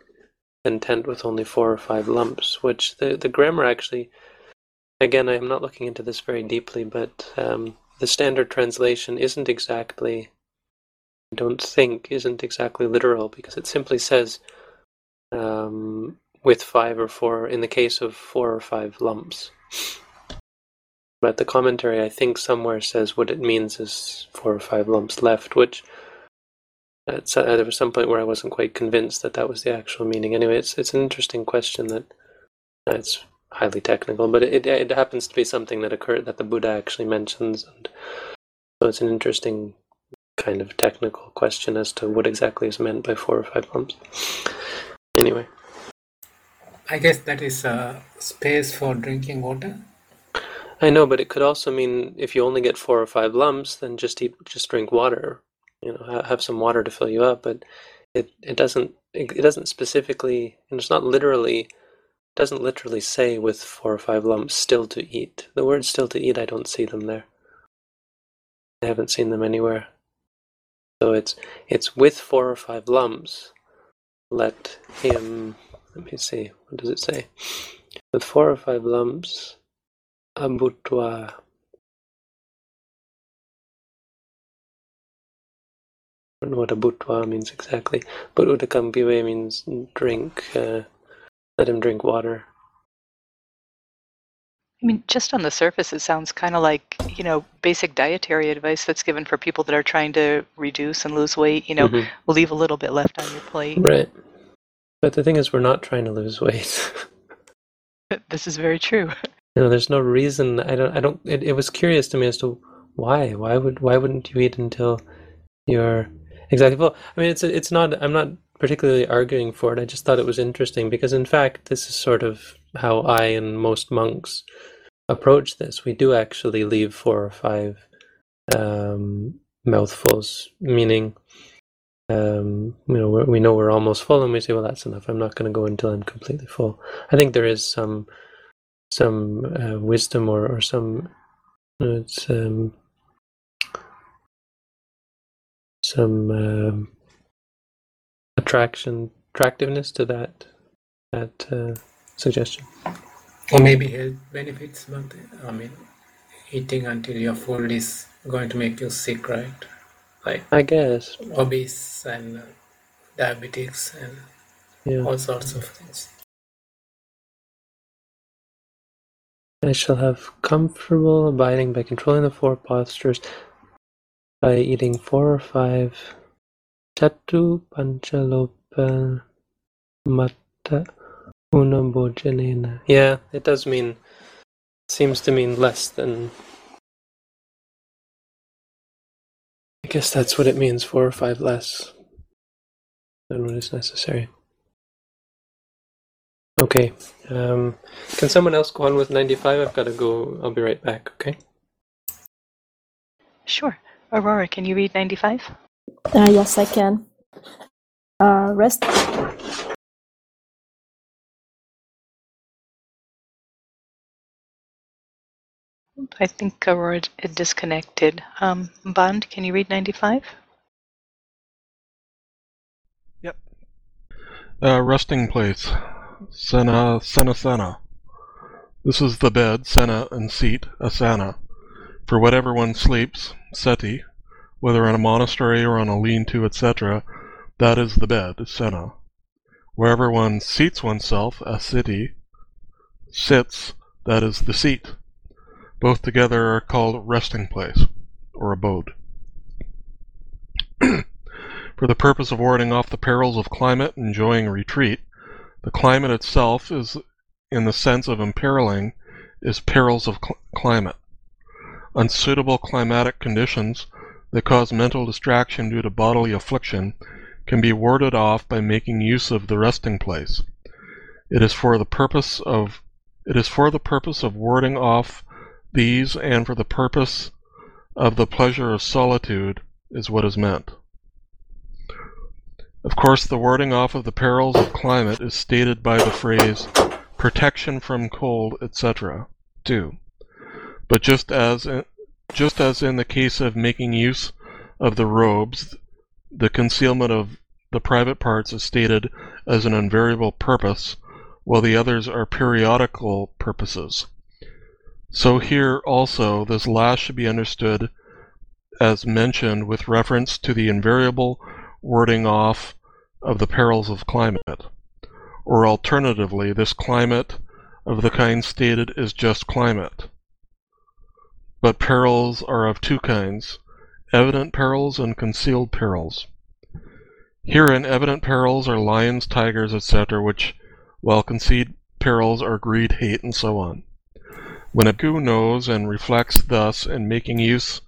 content with only four or five lumps, which the the grammar actually again, I'm not looking into this very deeply, but um, the standard translation isn't exactly, I don't think, isn't exactly literal because it simply says um, with five or four, in the case of four or five lumps. But the commentary, I think, somewhere says what it means is four or five lumps left, which at, there was some point where I wasn't quite convinced that that was the actual meaning. Anyway, it's it's an interesting question that uh, it's highly technical, but it, it happens to be something that occurred that the Buddha actually mentions, and so it's an interesting kind of technical question as to what exactly is meant by four or five lumps. Anyway, I guess that is a space for drinking water. I know, but it could also mean if you only get four or five lumps, then just eat, just drink water. You know, have some water to fill you up. But it it doesn't it doesn't specifically, and it's not literally doesn't literally say with four or five lumps still to eat. The word still to eat, I don't see them there. I haven't seen them anywhere. So it's it's with four or five lumps. Let him let me see, what does it say? With four or five lumps, abhutva. Don't know what abhutva means exactly, but udakambiwe means drink. Uh, let him drink water. I mean, just on the surface, it sounds kind of like, you know, basic dietary advice that's given for people that are trying to reduce and lose weight. You know, Mhm. leave a little bit left on your plate. Right. But the thing is, we're not trying to lose weight. *laughs* This is very true. *laughs* you know, there's no reason. I don't. I don't. It, it was curious to me as to why. Why would? Why wouldn't you eat until you're exactly Well, I mean, it's it's not. I'm not particularly arguing for it. I just thought it was interesting because, in fact, this is sort of how I and most monks approach this. We do actually leave four or five um, mouthfuls, meaning, um, you know, we know we're almost full, and we say, "Well, that's enough. I'm not going to go until I'm completely full." I think there is some some uh, wisdom or or some it's um, some um, attraction attractiveness to that that uh, suggestion. Or maybe health benefits, but I mean, eating until you're full is going to make you sick, right? Like I guess, obese and uh, diabetics and yeah. all sorts of things. I shall have comfortable abiding by controlling the four postures by eating four or five chatu panchalopa matta unabhojanena. Yeah, it does mean seems to mean less than I guess that's what it means, four or five less than what is necessary. Okay. Um, can someone else go on with 95? I've got to go. I'll be right back, okay? Sure. Aurora, can you read 95? Uh, yes, I can. Uh, rest. I think Aurora is disconnected. Um, Bond, can you read 95? Uh, resting place. Sena, sena, sena. This is the bed, sena, and seat, asana. For whatever one sleeps, seti, whether in a monastery or on a lean-to, etc., that is the bed, sena. Wherever one seats oneself, a asiti, sits, that is the seat. Both together are called resting place, or abode. *clears throat* For the purpose of warding off the perils of climate, enjoying retreat, the climate itself is, in the sense of imperiling, is perils of cl- climate. Unsuitable climatic conditions that cause mental distraction due to bodily affliction can be warded off by making use of the resting place. It is for the purpose of it is for the purpose of warding off these and for the purpose of the pleasure of solitude is what is meant. Of course, the warding off of the perils of climate is stated by the phrase protection from cold, etc. too. But just as just as in the case of making use of the robes, the concealment of the private parts is stated as an invariable purpose, while the others are periodical purposes. So here also this last should be understood as mentioned with reference to the invariable warding off of the perils of climate. Or alternatively, this climate of the kind stated is just climate. But perils are of two kinds evident perils and concealed perils. Herein, evident perils are lions, tigers, etc., which, while concealed perils are greed, hate, and so on. When a bhikkhu knows and reflects thus in making use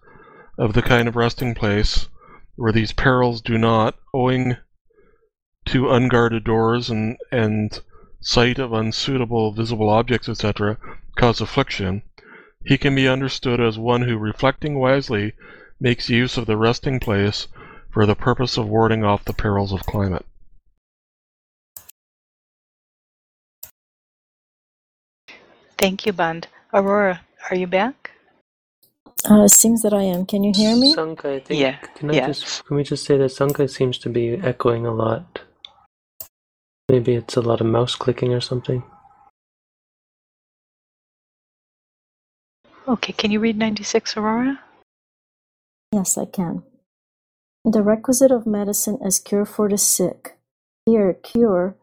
of the kind of resting place where these perils do not, owing to unguarded doors and, and sight of unsuitable visible objects, etc., cause affliction, he can be understood as one who, reflecting wisely, makes use of the resting place for the purpose of warding off the perils of climate. Thank you, Band. Aurora, are you back? Uh, it seems that I am. Can you hear me? Sankai, I think. Yeah, Can I yes. just can we just say that Sankai seems to be echoing a lot? Maybe it's a lot of mouse clicking or something. Okay, can you read 96, Aurora? Yes, I can. The requisite of medicine is cure for the sick. Here, cure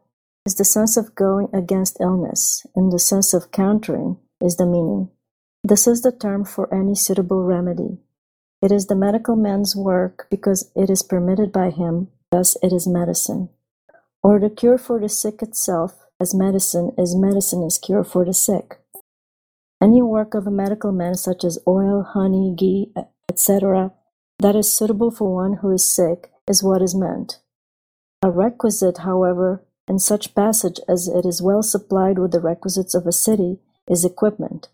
is the sense of going against illness, and the sense of countering is the meaning. This is the term for any suitable remedy. It is the medical man's work because it is permitted by him, thus it is medicine. Or the cure for the sick itself, as medicine is medicine is cure for the sick. Any work of a medical man, such as oil, honey, ghee, etc., that is suitable for one who is sick, is what is meant. A requisite, however, in such passage as it is well supplied with the requisites of a city, is equipment.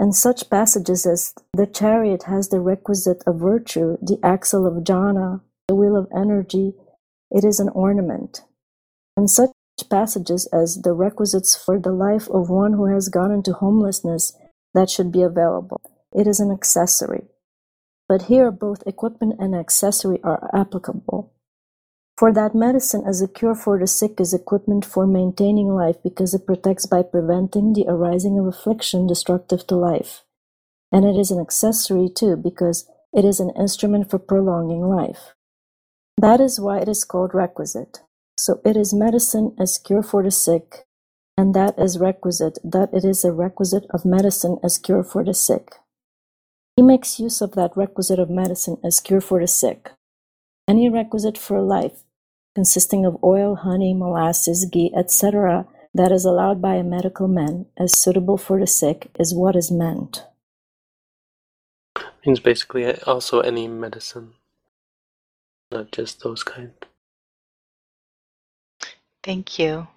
In such passages as the chariot has the requisite of virtue, the axle of jhana, the wheel of energy, it is an ornament. In such passages as the requisites for the life of one who has gone into homelessness, that should be available. It is an accessory. But here both equipment and accessory are applicable. For that medicine as a cure for the sick is equipment for maintaining life because it protects by preventing the arising of affliction destructive to life. And it is an accessory too because it is an instrument for prolonging life. That is why it is called requisite. So it is medicine as cure for the sick, and that is requisite, that it is a requisite of medicine as cure for the sick. He makes use of that requisite of medicine as cure for the sick. Any requisite for life, consisting of oil, honey, molasses, ghee, etc., that is allowed by a medical man as suitable for the sick, is what is meant. Means basically also any medicine, not just those kind. Thank you.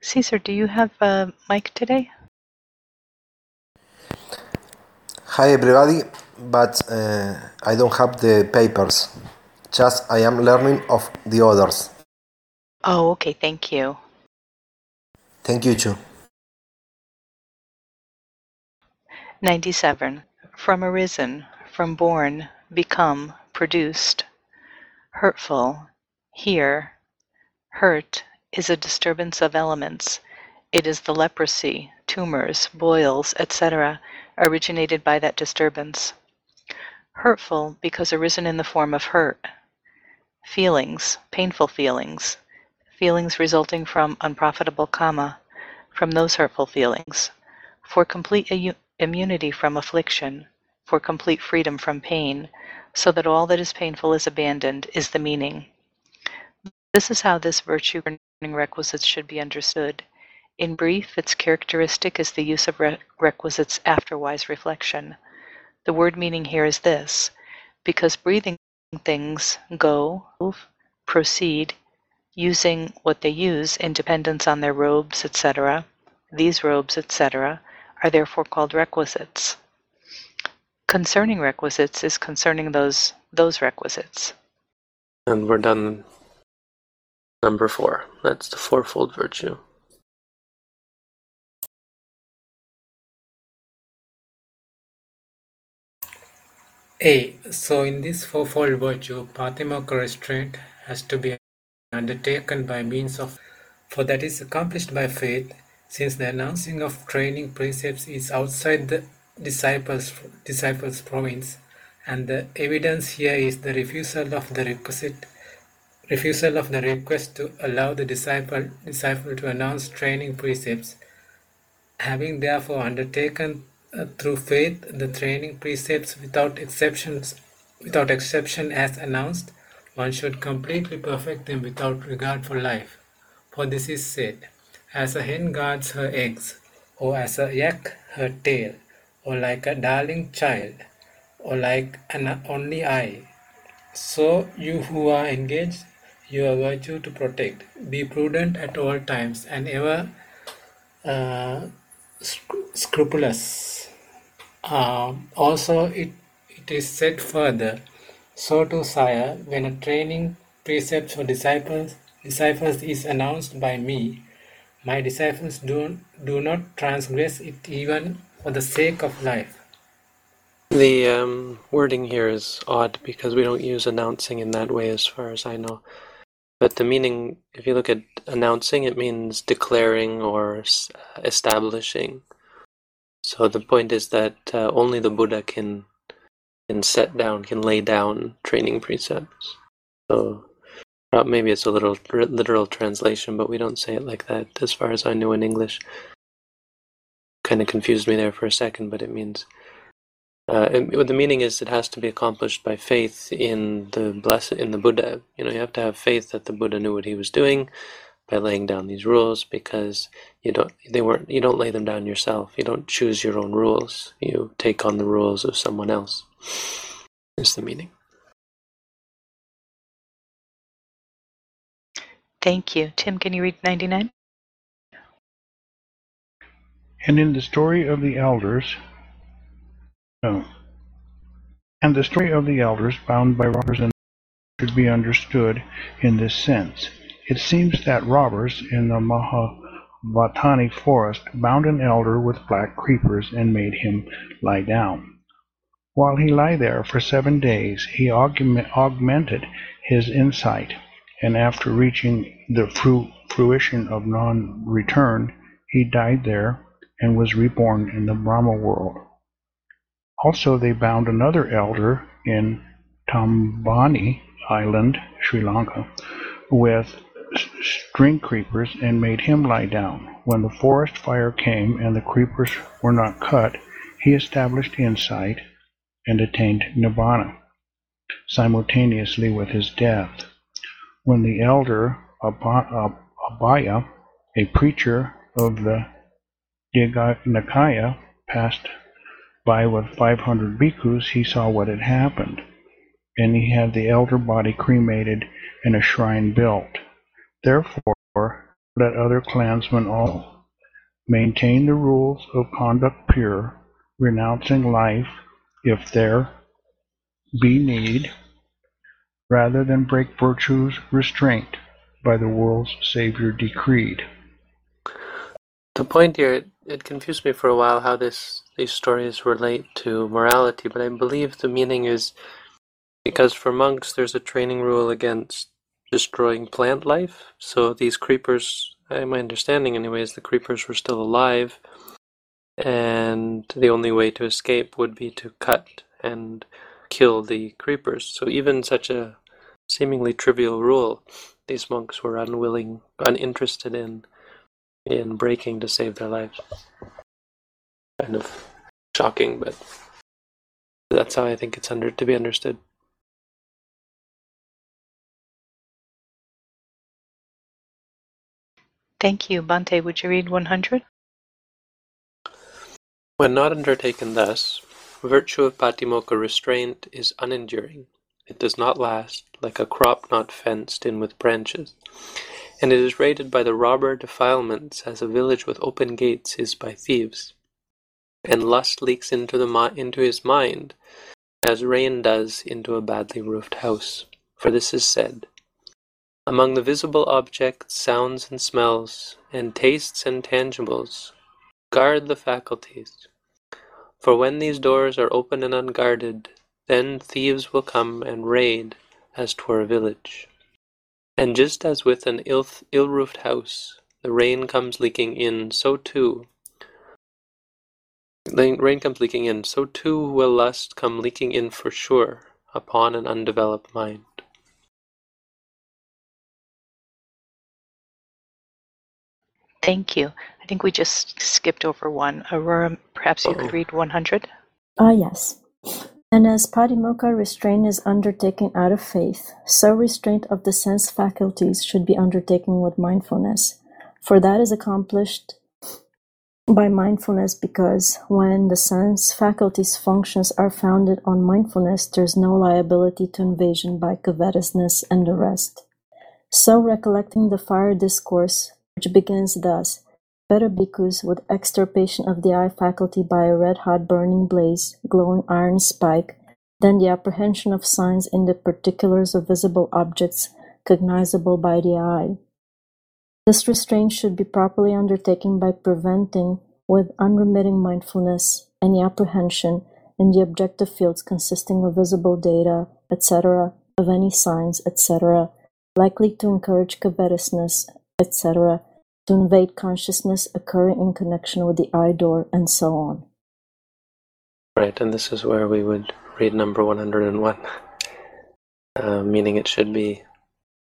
Caesar, do you have a mic today? Hi everybody, but uh, I don't have the papers. Just I am learning of the others. Oh, okay, thank you. Thank you too. 97. From arisen, from born, become, produced. Hurtful, here, hurt is a disturbance of elements. It is the leprosy, tumors, boils, etc., originated by that disturbance. Hurtful because arisen in the form of hurt. Feelings, painful feelings, feelings resulting from unprofitable kamma, from those hurtful feelings. For complete immunity from affliction, for complete freedom from pain, so that all that is painful is abandoned, is the meaning. This is how this virtue requisites should be understood. In brief, its characteristic is the use of re- requisites after wise reflection. The word meaning here is this because breathing things go, move, proceed, using what they use in dependence on their robes, etc. These robes, etc., are therefore called requisites. Concerning requisites is concerning those those requisites. And we're done. Number four. That's the fourfold virtue. A. So in this fourfold virtue, Patimokkha restraint has to be undertaken by means of, for that is accomplished by faith, since the announcing of training precepts is outside the disciples disciples province, and the evidence here is the refusal of the requisite refusal of the request to allow the disciple disciple to announce training precepts. Having therefore undertaken uh, through faith the training precepts without exceptions without exception as announced, one should completely perfect them without regard for life. For this is said, as a hen guards her eggs, or as a yak her tail, or like a darling child, or like an only eye. So you who are engaged your virtue to protect, be prudent at all times and ever uh, scrupulous. Um, also, it, it is said further, so to sire, when a training precept for disciples disciples is announced by me, my disciples do, do not transgress it even for the sake of life. The um, wording here is odd because we don't use announcing in that way, as far as I know. But the meaning, if you look at announcing, it means declaring or establishing. So the point is that uh, only the Buddha can can set down, can lay down training precepts. So uh, maybe it's a little literal translation, but we don't say it like that, as far as I know in English. Kind of confused me there for a second, but it means uh, what the meaning is, it has to be accomplished by faith in the blessed in the Buddha. You know, you have to have faith that the Buddha knew what he was doing by laying down these rules, because you don't they weren't you don't lay them down yourself. You don't choose your own rules. You take on the rules of someone else. Is the meaning. Thank you, Tim. Can you read ninety nine? And in the story of the elders, no. Oh. And the story of the elders bound by robbers and should be understood in this sense. It seems that robbers in the Mahavattani forest bound an elder with black creepers and made him lie down. While he lay there for seven days, he augmented his insight, and after reaching the fruition of non-return, he died there and was reborn in the Brahma world. Also they bound another elder in Tambapanni Island, Sri Lanka, with string creepers and made him lie down. When the forest fire came and the creepers were not cut, he established insight and attained nibbana simultaneously with his death. When the elder Abhaya, a preacher of the Digha Nikaya, passed by what 500 bhikkhus, he saw what had happened, and he had the elder body cremated and a shrine built. Therefore, let other clansmen also maintain the rules of conduct pure, renouncing life if there be need, rather than break virtue's restraint by the world's Savior decreed. The point here, it, it confused me for a while how this these stories relate to morality, but I believe the meaning is because for monks there's a training rule against destroying plant life. So these creepers, uh, my understanding anyway, is the creepers were still alive, and the only way to escape would be to cut and kill the creepers. So even such a seemingly trivial rule, these monks were unwilling, uninterested in in breaking to save their lives. Kind of shocking, but that's how I think it's under to be understood. Thank you. Bhante, would you read 100? When not undertaken thus, Virtue of Patimokkha restraint is unenduring. It does not last, like a crop not fenced in with branches. And it is rated by the robber defilements as a village with open gates is by thieves. And lust leaks into, his mind as rain does into a badly roofed house. For this is said, Among the visible objects, sounds and smells, and tastes and tangibles, guard the faculties. For when these doors are open and unguarded, then thieves will come and raid as twere a village. And just as with an ill, ill-roofed house, the rain comes leaking in, so too rain comes leaking in, so too will lust come leaking in for sure upon an undeveloped mind. Thank you. I think we just skipped over one. Aurora, perhaps you Uh-oh. could read 100? Ah, yes. And as Patimokkha restraint is undertaken out of faith, so restraint of the sense faculties should be undertaken with mindfulness. For that is accomplished by mindfulness because when the sense faculties functions are founded on mindfulness, there's no liability to invasion by covetousness and the rest. So recollecting the fire discourse, which begins thus, Better bhikkhus with extirpation of the eye faculty by a red hot burning blaze, glowing iron spike, than the apprehension of signs in the particulars of visible objects cognizable by the eye. This restraint should be properly undertaken by preventing, with unremitting mindfulness, any apprehension in the objective fields consisting of visible data, etc., of any signs, etc., likely to encourage covetousness, etc., to invade consciousness occurring in connection with the eye door, and so on. Right, and this is where we would read number 101, uh, meaning it should be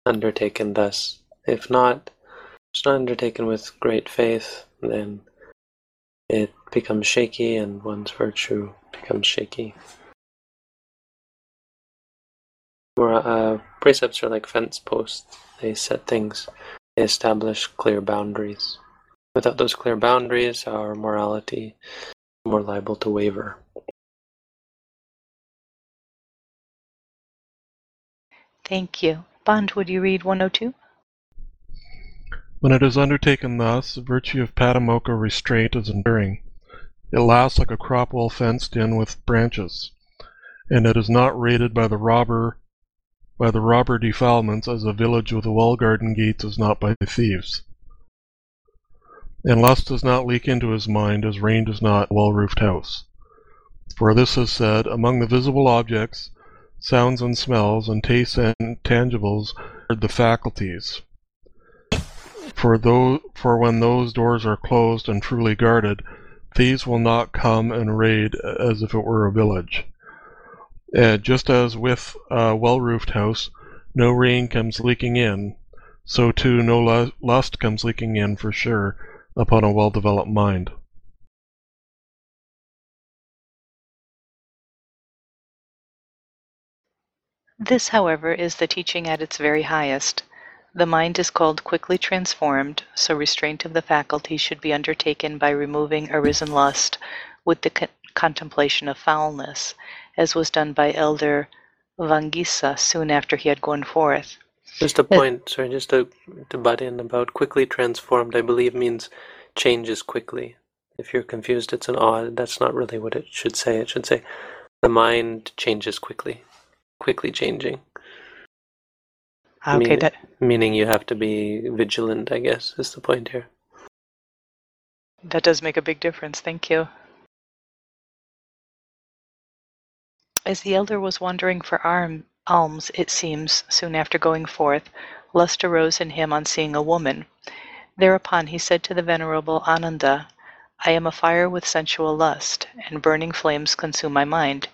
undertaken thus. If not, it's not undertaken with great faith, then it becomes shaky and one's virtue becomes shaky. Uh, precepts are like fence posts. They set things, they establish clear boundaries. Without those clear boundaries, our morality is more liable to waver. Thank you. Bond, would you read 102? When it is undertaken thus, the virtue of Patimokkha restraint is enduring. It lasts like a crop well fenced in with branches, and it is not raided by the robber by the robber defilements as a village with well guarded gates is not by thieves. And lust does not leak into his mind as rain does not a well roofed house. For this is said, among the visible objects, sounds and smells, and tastes and tangibles are the faculties. For those, for when those doors are closed and truly guarded, thieves will not come and raid as if it were a village. Uh, just as with a well-roofed house, no rain comes leaking in, so too no lu- lust comes leaking in for sure upon a well-developed mind. This, however, is the teaching at its very highest. The mind is called quickly transformed, so restraint of the faculty should be undertaken by removing arisen lust with the con- contemplation of foulness, as was done by Elder Vangisa soon after he had gone forth. Just a Yeah. point, sorry, just to, to butt in about quickly transformed, I believe means changes quickly. If you're confused, it's an odd. That's not really what it should say. It should say the mind changes quickly, quickly changing. Okay, mean- that Meaning you have to be vigilant, I guess, is the point here. that does make a big difference. Thank you. As the elder was wandering for arm, alms, it seems, soon after going forth, lust arose in him on seeing a woman. Thereupon he said to the venerable Ananda, I am afire with sensual lust, and burning flames consume my mind.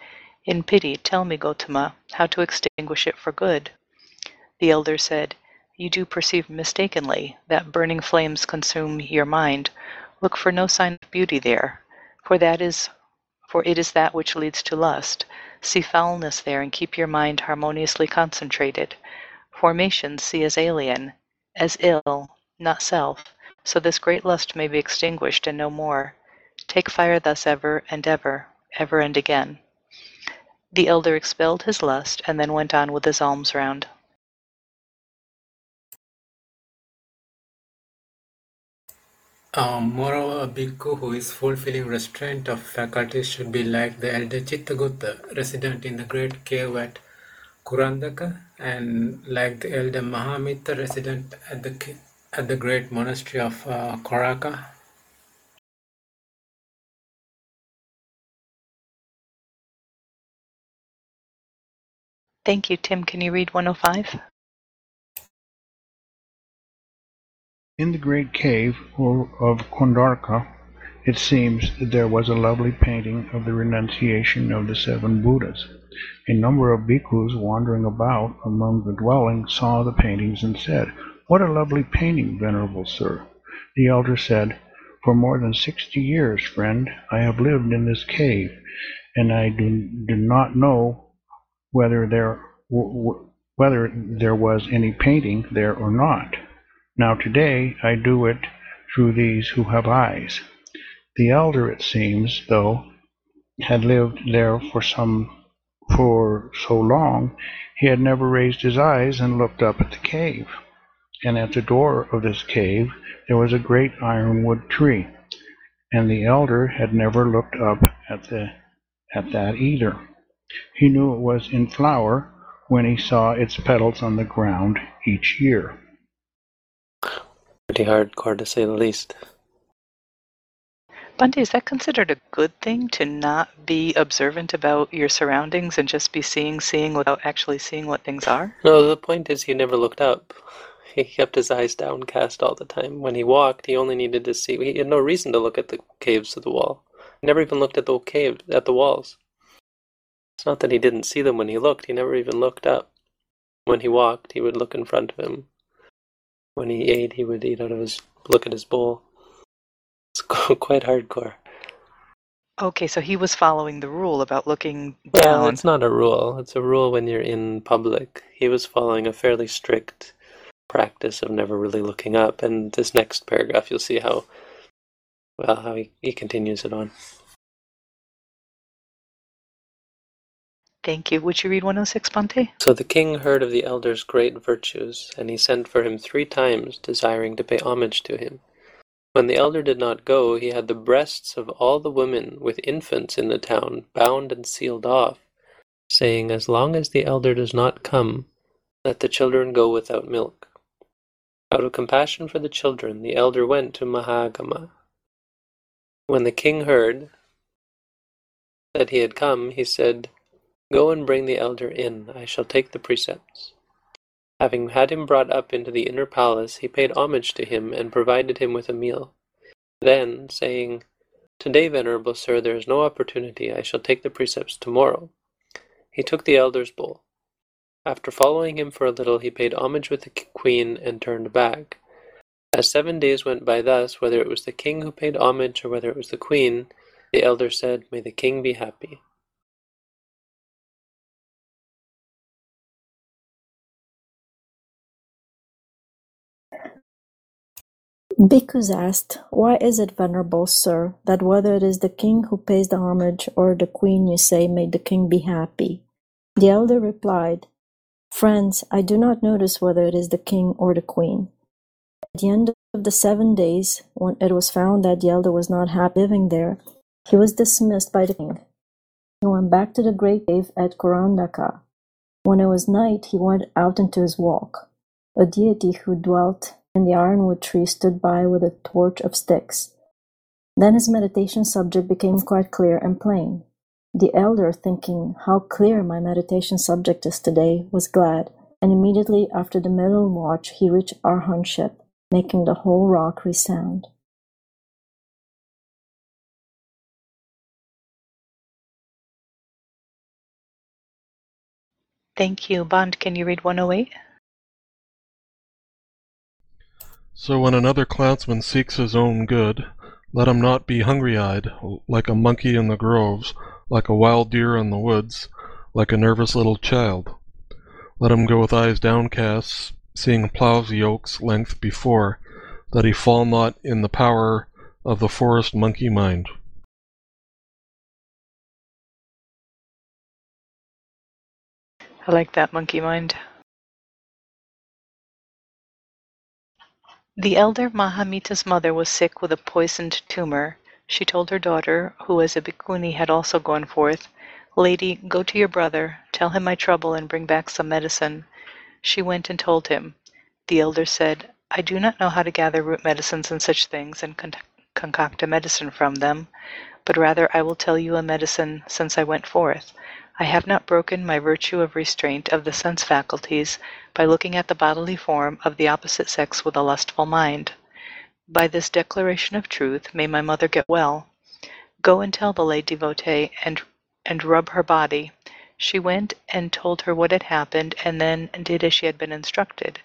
In pity, tell me, Gotama, how to extinguish it for good. The elder said, You do perceive mistakenly that burning flames consume your mind. Look for no sign of beauty there, for that is for it is that which leads to lust. See foulness there and keep your mind harmoniously concentrated. Formations see as alien, as ill, not self, so this great lust may be extinguished and no more. Take fire thus ever and ever. ever and again. The elder expelled his lust and then went on with his alms round. Um, moreover, a bhikkhu who is fulfilling restraint of faculties should be like the elder Chittagutta, resident in the great cave at Kurandaka, and like the elder Mahamitta, resident at the at the great monastery of uh, Koraka. Thank you, Tim. Can you read 105? In the great cave of Kundarka, it seems that there was a lovely painting of the renunciation of the seven Buddhas. A number of bhikkhus wandering about among the dwellings saw the paintings and said, What a lovely painting, venerable sir! The elder said, For more than sixty years, friend, I have lived in this cave, and I do, do not know whether there whether there was any painting there or not. Now today I do it through these who have eyes. The elder, it seems, though, had lived there for some for so long, he had never raised his eyes and looked up at the cave. And at the door of this cave there was a great ironwood tree, and the elder had never looked up at the at that either. He knew it was in flower when he saw its petals on the ground each year pretty hardcore to say the least. Bhante, is that considered a good thing to not be observant about your surroundings and just be seeing, seeing without actually seeing what things are? No, the point is he never looked up. *laughs* He kept his eyes downcast all the time. When he walked, he only needed to see. He had no reason to look at the caves of the wall. He never even looked at the cave at the walls. It's not that he didn't see them when he looked. He never even looked up. When he walked, he would look in front of him when he ate, he would eat out of his look at his bowl. It's *laughs* quite hardcore. Okay, so he was following the rule about looking down. Well, it's not a rule. It's a rule when you're in public. He was following a fairly strict practice of never really looking up. And this next paragraph, you'll see how well how he, he continues it on. Thank you. Would you read 106, Bhante? So the king heard of the elder's great virtues, and he sent for him three times, desiring to pay homage to him. When the elder did not go, he had the breasts of all the women with infants in the town bound and sealed off, saying, As long as the elder does not come, let the children go without milk. Out of compassion for the children, the elder went to Mahagama. When the king heard that he had come, he said, Go and bring the elder in, I shall take the precepts. Having had him brought up into the inner palace, he paid homage to him and provided him with a meal. Then, saying, Today, venerable sir, there is no opportunity, I shall take the precepts tomorrow. He took the elder's bowl. After following him for a little, he paid homage with the queen and turned back. As seven days went by thus, whether it was the king who paid homage or whether it was the queen, the elder said, May the king be happy. Bhikkhus asked, Why is it, venerable sir, that whether it is the king who pays the homage or the queen you say, May the king be happy? The elder replied, Friends, I do not notice whether it is the king or the queen. At the end of the seven days, when it was found that the elder was not happy living there, he was dismissed by the king. He went back to the great cave at Kurandaka. When it was night, he went out into his walk. A deity who dwelt and the ironwood tree stood by with a torch of sticks. Then his meditation subject became quite clear and plain. The elder, thinking how clear my meditation subject is today, was glad, and immediately after the middle watch he reached arhantship, making the whole rock resound. Thank you. Bond, can you read 108? So when another clownsman seeks his own good, let him not be hungry-eyed, like a monkey in the groves, like a wild deer in the woods, like a nervous little child. Let him go with eyes downcast, seeing plough's yoke's length before, that he fall not in the power of the forest monkey mind. I like that monkey mind. The elder Mahamitta's mother was sick with a poisoned tumor. She told her daughter, who as a bhikkhuni had also gone forth, Lady, go to your brother, tell him my trouble, and bring back some medicine. She went and told him. The elder said, I do not know how to gather root medicines and such things, and con- concoct a medicine from them, but rather I will tell you a medicine since I went forth. I have not broken my virtue of restraint of the sense faculties by looking at the bodily form of the opposite sex with a lustful mind. By this declaration of truth may my mother get well. Go and tell the lay devotee and and rub her body. She went and told her what had happened, and then did as she had been instructed.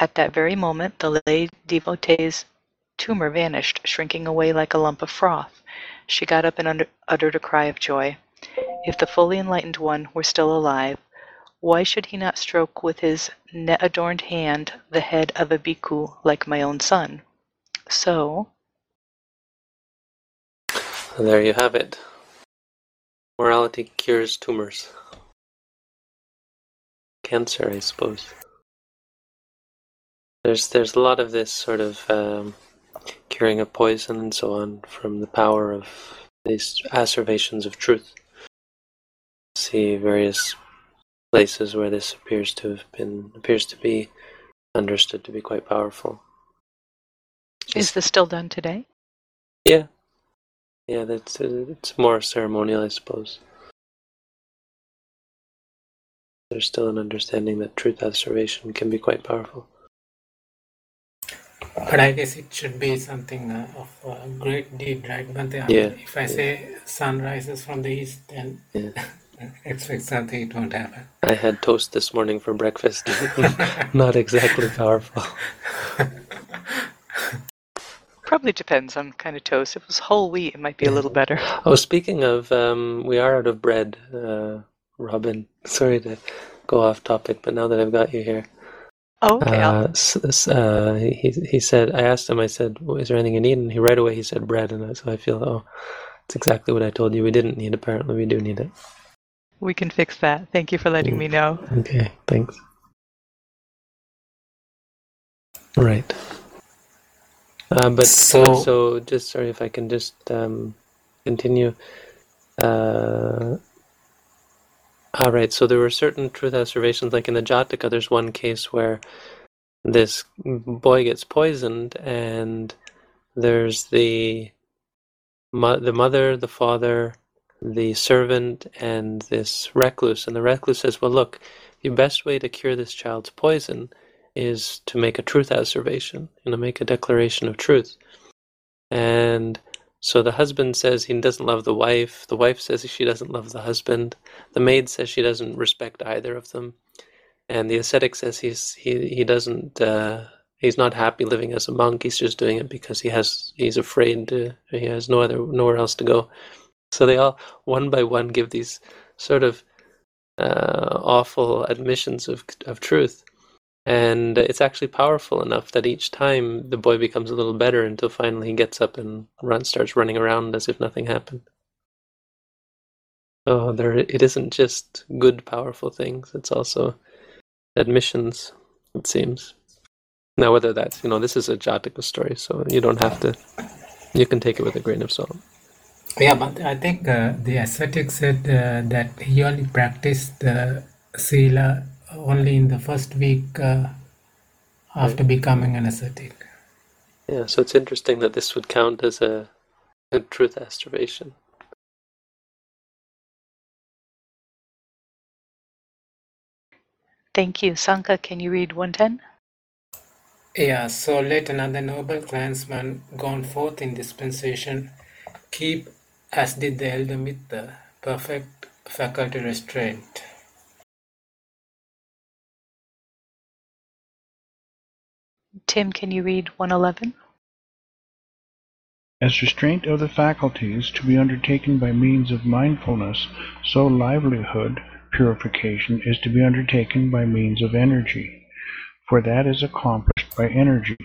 At that very moment the lay devotee's tumor vanished, shrinking away like a lump of froth. She got up and under, uttered a cry of joy. If the fully enlightened one were still alive, why should he not stroke with his net adorned hand the head of a bhikkhu like my own son? So. And there you have it. Morality cures tumors. Cancer, I suppose. There's there's a lot of this sort of um, curing of poison and so on from the power of these asservations of truth see various places where this appears to have been appears to be understood to be quite powerful. Is this still done today? Yeah, yeah. That's it's more ceremonial, I suppose. There's still an understanding that truth observation can be quite powerful. But I guess it should be something uh, of a great deed, right? But uh, Yeah, if I yeah. say sun rises from the east, then Yeah. *laughs* expect something it won't happen. I had toast this morning for breakfast. *laughs* Not exactly powerful. *laughs* Probably depends on kind of toast. If it was whole wheat, it might be a little better. Oh, speaking of, um, we are out of bread, uh, Robin. *laughs* Sorry to go off topic, but now that I've got you here, Oh, okay. Uh, s- s- uh, he he said. I asked him. I said, "Is there anything you need?" And he right away he said bread, and I- so I feel oh, it's exactly what I told you we didn't need. Apparently, we do need it. We can fix that. Thank you for letting me know. Okay, thanks. Right. Uh, but So- so, just sorry if I can just um, continue. Uh, all right. So there were certain truth observations, like in the Jataka. There's one case where this boy gets poisoned, and there's the mo- the mother, the father, the servant, and this recluse. And the recluse says, "Well, look, the best way to cure this child's poison is to make a truth observation, you know, make a declaration of truth." And so the husband says he doesn't love the wife. The wife says she doesn't love the husband. The maid says she doesn't respect either of them. And the ascetic says he's he he doesn't uh, he's not happy living as a monk. He's just doing it because he has he's afraid to, he has no other nowhere else to go. So they all one by one give these sort of uh, awful admissions of of truth, and it's actually powerful enough that each time the boy becomes a little better until finally he gets up and run starts running around as if nothing happened. So there, it isn't just good, powerful things. It's also admissions. It seems. Now, whether that's you know, this is a Jataka story, so you don't have to. You can take it with a grain of salt. Yeah, but I think uh, the ascetic said uh, that he only practiced the sila only in the first week uh, after becoming an ascetic. Yeah, so it's interesting that this would count as a, a truth observation. Thank you. Sanka, can you read 110? Yeah, so let another noble clansman gone forth in dispensation keep, as did the elder Mitta, perfect faculty restraint. Tim, can you read 111? As restraint of the faculties to be undertaken by means of mindfulness, so livelihood purification is to be undertaken by means of energy, for that is accomplished by energy,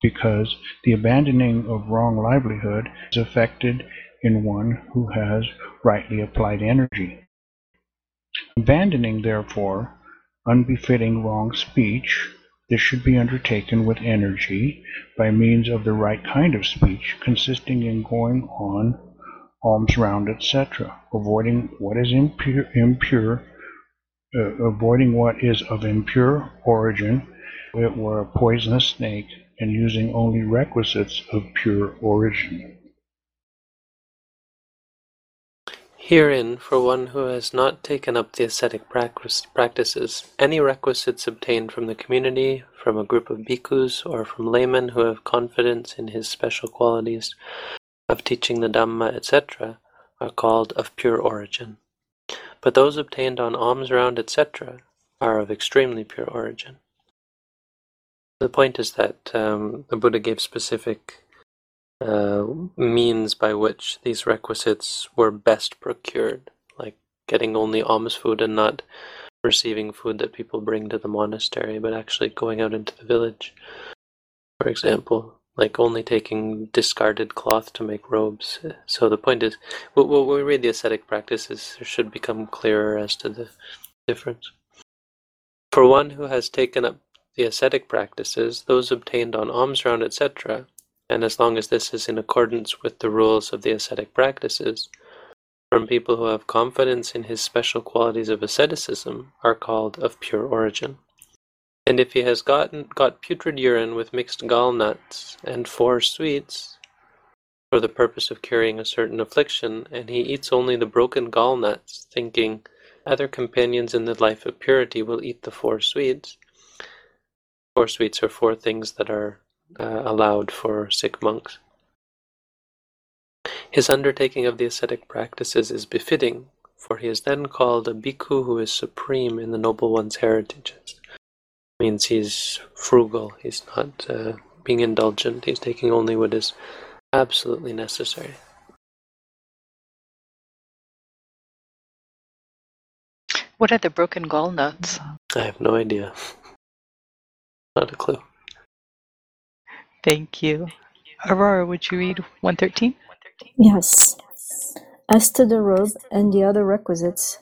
because the abandoning of wrong livelihood is effected in one who has rightly applied energy. Abandoning, therefore, unbefitting wrong speech, this should be undertaken with energy by means of the right kind of speech, consisting in going on alms round, etc., avoiding what is impure, impure uh, avoiding what is of impure origin, it were a poisonous snake, and using only requisites of pure origin. Herein, for one who has not taken up the ascetic practices, any requisites obtained from the community, from a group of bhikkhus, or from laymen who have confidence in his special qualities of teaching the Dhamma, etc., are called of pure origin. But those obtained on alms round, etc., are of extremely pure origin. The point is that um, the Buddha gave specific Uh, means by which these requisites were best procured, like getting only alms food and not receiving food that people bring to the monastery, but actually going out into the village, for example, like only taking discarded cloth to make robes. So the point is, when we read the ascetic practices, it should become clearer as to the difference. For one who has taken up the ascetic practices, those obtained on alms round, etc., and as long as this is in accordance with the rules of the ascetic practices, from people who have confidence in his special qualities of asceticism are called of pure origin. And if he has gotten got putrid urine with mixed gall nuts and four sweets for the purpose of curing a certain affliction, and he eats only the broken gall nuts, thinking other companions in the life of purity will eat the four sweets. Four sweets are four things that are uh, allowed for sick monks. His undertaking of the ascetic practices is befitting, for he is then called a bhikkhu who is supreme in the Noble One's heritages. Means he's frugal, he's not uh, being indulgent, he's taking only what is absolutely necessary. What are the broken gall nuts? I have no idea. *laughs* Not a clue. Thank you. Aurora, would you read 113? Yes. As to the robe and the other requisites,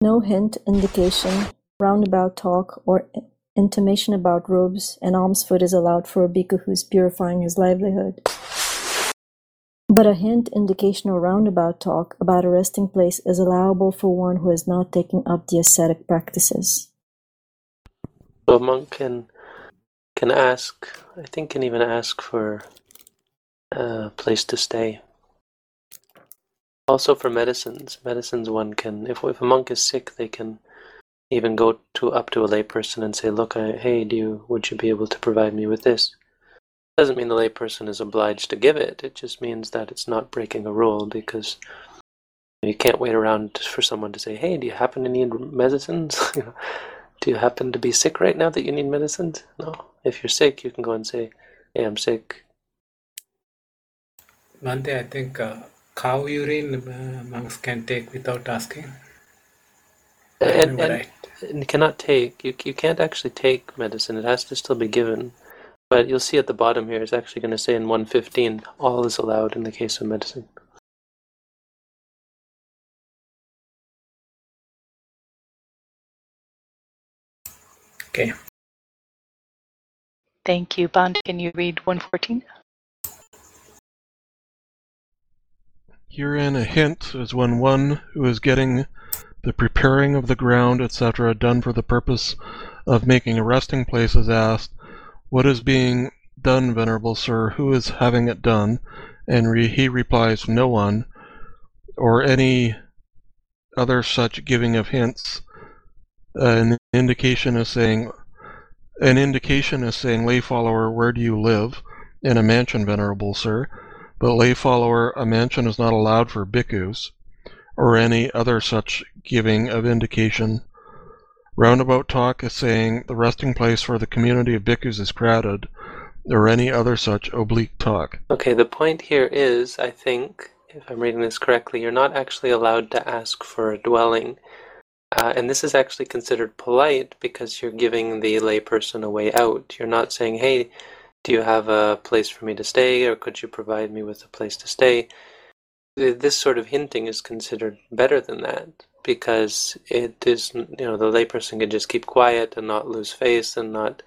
no hint, indication, roundabout talk, or intimation about robes and alms food is allowed for a bhikkhu who is purifying his livelihood. But a hint, indication, or roundabout talk about a resting place is allowable for one who is not taking up the ascetic practices. So a monk can can ask, I think can even ask for a place to stay. Also for medicines, medicines one can, if, if a monk is sick, they can even go to up to a layperson and say, look, I, hey, do you, would you be able to provide me with this? Doesn't mean the layperson is obliged to give it. It just means that it's not breaking a rule because you can't wait around for someone to say, hey, do you happen to need medicines? *laughs* Do you happen to be sick right now that you need medicines? No. If you're sick, you can go and say, Hey, I'm sick. Bhante, I think uh, cow urine uh, monks can take without asking. And, and, right. and cannot take, you, you can't actually take medicine. It has to still be given. But you'll see at the bottom here, it's actually going to say in 115, all is allowed in the case of medicine. Okay. Thank you. Bond, can you read 114? Herein a hint is when one who is getting the preparing of the ground, etc., done for the purpose of making a resting place is asked, What is being done, Venerable Sir? Who is having it done? And re- he replies, No one, or any other such giving of hints an indication is saying an indication is saying lay follower where do you live? In a mansion venerable sir. But lay follower a mansion is not allowed for bhikkhus or any other such giving of indication. Roundabout talk is saying the resting place for the community of bhikkhus is crowded or any other such oblique talk. Okay the point here is i think if i'm reading this correctly you're not actually allowed to ask for a dwelling uh, and this is actually considered polite because you're giving the layperson a way out. You're not saying, hey, do you have a place for me to stay or could you provide me with a place to stay? This sort of hinting is considered better than that. because it is you know the layperson can just keep quiet and not lose face and not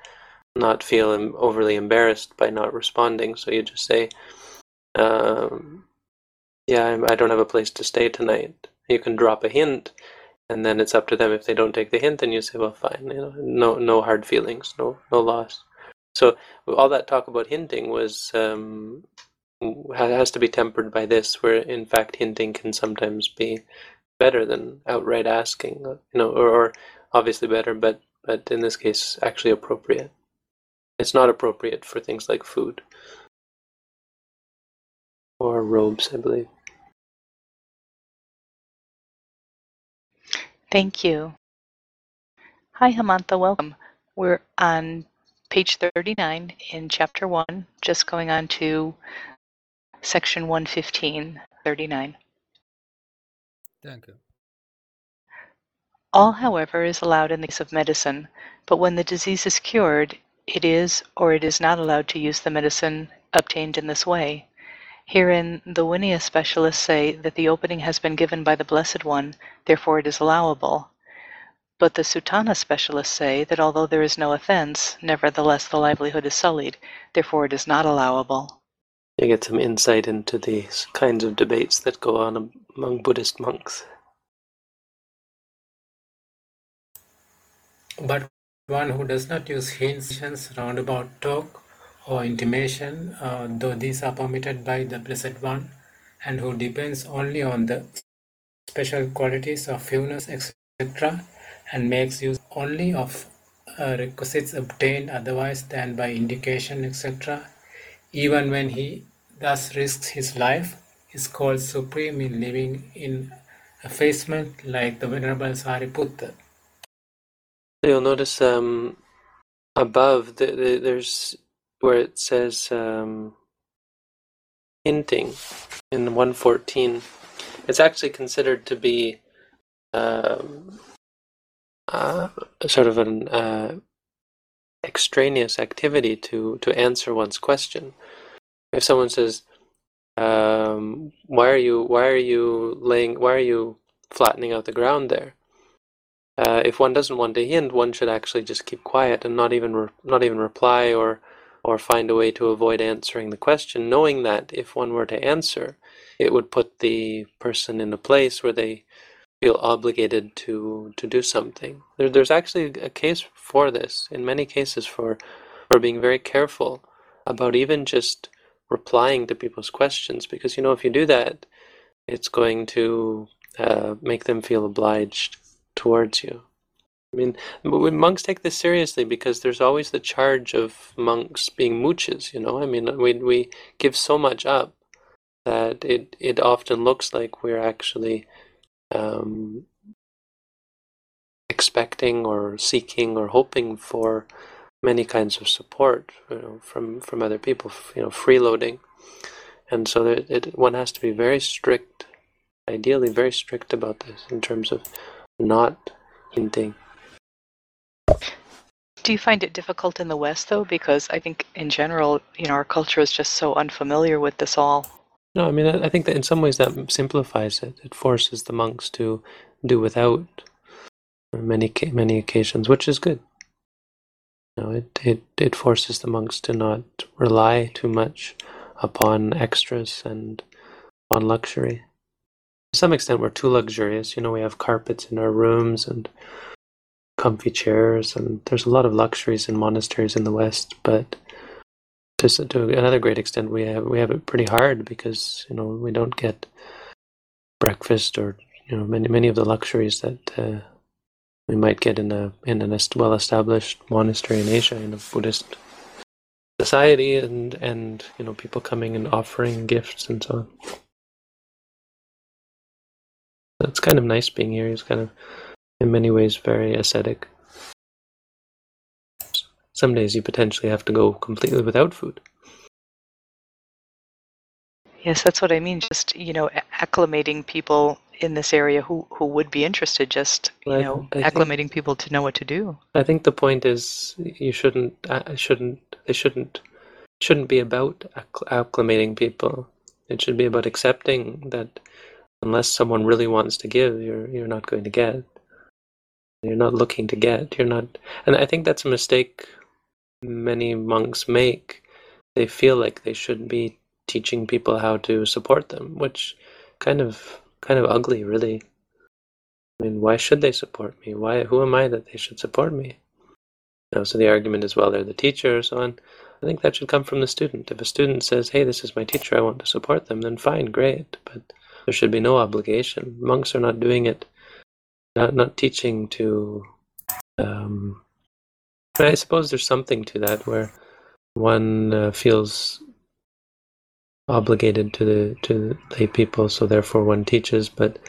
not feel overly embarrassed by not responding. So you just say, um, "Yeah, I don't have a place to stay tonight." You can drop a hint, and then it's up to them. If they don't take the hint, then you say, "Well, fine. You know, no no hard feelings, no no loss." So all that talk about hinting was um, has to be tempered by this, where in fact hinting can sometimes be better than outright asking, you know, or, or obviously better, but but in this case, actually appropriate. It's not appropriate for things like food or robes, I believe. Thank you. Hi, Hamantha. Welcome. We're on page 39 in chapter 1, just going on to section 115, 39. Thank you. All, however, is allowed in the case of medicine, but when the disease is cured, it is or it is not allowed to use the medicine obtained in this way. Herein, the Vinaya specialists say that the opening has been given by the Blessed One, therefore it is allowable. But the Suttanta specialists say that although there is no offense, nevertheless the livelihood is sullied, therefore it is not allowable. You get some insight into these kinds of debates that go on among Buddhist monks. But one who does not use hints, roundabout talk, or intimation, uh, though these are permitted by the Blessed One, and who depends only on the special qualities of fewness, etc., and makes use only of uh, requisites obtained otherwise than by indication, etc., even when he thus risks his life, is called supreme in living in effacement like the Venerable Sariputta. You'll notice um, above the, the, there's where it says um, hinting in 114. It's actually considered to be um, uh, sort of an uh, extraneous activity to to answer one's question. If someone says, um, "Why are you Why are you laying Why are you flattening out the ground there?" Uh, if one doesn't want to hint, one should actually just keep quiet and not even re- not even reply or or find a way to avoid answering the question, knowing that if one were to answer, it would put the person in a place where they feel obligated to to do something. There, there's actually a case for this in many cases for for being very careful about even just replying to people's questions because you know if you do that, it's going to uh, make them feel obliged towards you. I mean, monks take this seriously because there's always the charge of monks being mooches. You know, I mean, we we give so much up that it it often looks like we're actually um, expecting or seeking or hoping for many kinds of support you know, from from other people. You know, freeloading, and so it, it one has to be very strict, ideally very strict about this in terms of not hinting. Do you find it difficult in the West, though? Because I think in general, you know, our culture is just so unfamiliar with this all. No, I mean, I think that in some ways that simplifies it. It forces the monks to do without uh, many many occasions, which is good. You know, it, it, it forces the monks to not rely too much upon extras and on luxury to some extent we're too luxurious. You know, we have carpets in our rooms and comfy chairs, and there's a lot of luxuries in monasteries in the West. But to, to another great extent, we have we have it pretty hard because you know we don't get breakfast or you know many many of the luxuries that uh, we might get in a in a well established monastery in Asia in a Buddhist society, and and you know people coming and offering gifts and so on. It's kind of nice being here. It's kind of, in many ways, very ascetic. Some days you potentially have to go completely without food. Yes, that's what I mean. Just you know, acclimating people in this area who who would be interested. Just you I, know, I acclimating think, people to know what to do. I think the point is you shouldn't uh, shouldn't they shouldn't shouldn't be about acclimating people. It should be about accepting that unless someone really wants to give, you're you're not going to get. You're not looking to get. You're not, and I think that's a mistake many monks make. They feel like they should be teaching people how to support them, which kind of kind of ugly, really. I mean, why should they support me? Why? Who am I that they should support me? You know, so the argument is, well, they're the teacher, so on. I think that should come from the student. If a student says, "Hey, this is my teacher, I want to support them," then fine, great. But there should be no obligation. Monks are not doing it, not not teaching to. Um, I suppose there's something to that where one uh, feels obligated to the to the lay people, so therefore one teaches. But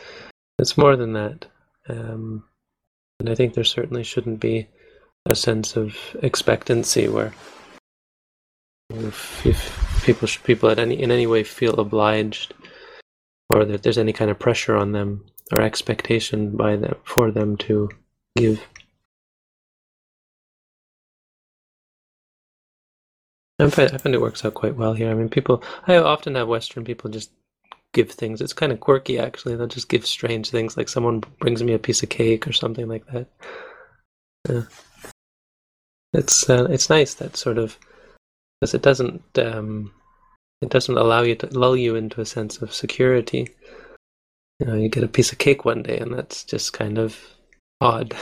it's more than that, um, and I think there certainly shouldn't be a sense of expectancy where if, if people should people at any in any way feel obliged or that there's any kind of pressure on them or expectation by them for them to give I find, it works out quite well here. I mean, people. I often have Western people just give things. It's kind of quirky, actually. They'll just give strange things, like someone brings me a piece of cake or something like that. Yeah. It's uh, it's nice that sort of because it doesn't um, it doesn't allow you to lull you into a sense of security. You know, you get a piece of cake one day, and that's just kind of odd,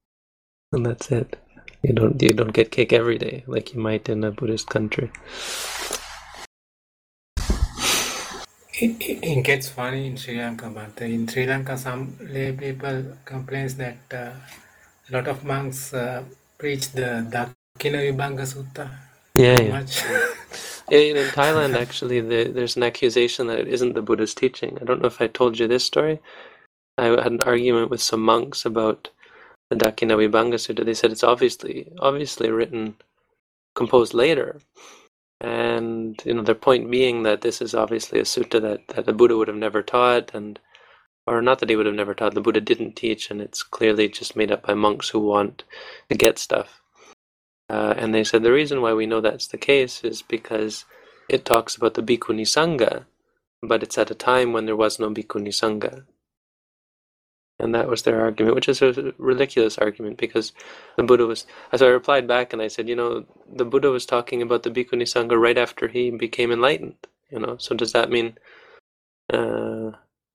*laughs* and that's it. You don't you don't get cake every day like you might in a Buddhist country. It, it, it gets funny in Sri Lanka, but in Sri Lanka, some lay people complains that uh, a lot of monks uh, preach the Dakkhina Vibhanga Sutta Yeah, too yeah. much. In, in Thailand, actually, the, there's an accusation that it isn't the Buddha's teaching. I don't know if I told you this story. I had an argument with some monks about the Dakkhina Vibhanga Sutta. They said it's obviously obviously written, composed later, and you know their point being that this is obviously a sutta that, that the Buddha would have never taught, and or not that he would have never taught. The Buddha didn't teach, and it's clearly just made up by monks who want to get stuff. Uh, and they said the reason why we know that's the case is because it talks about the Bhikkhuni Sangha, but it's at a time when there was no Bhikkhuni Sangha. And that was their argument, which is a ridiculous argument because the Buddha was. So I replied back and I said, you know, the Buddha was talking about the Bhikkhuni Sangha right after he became enlightened. You know, so does that mean? Uh,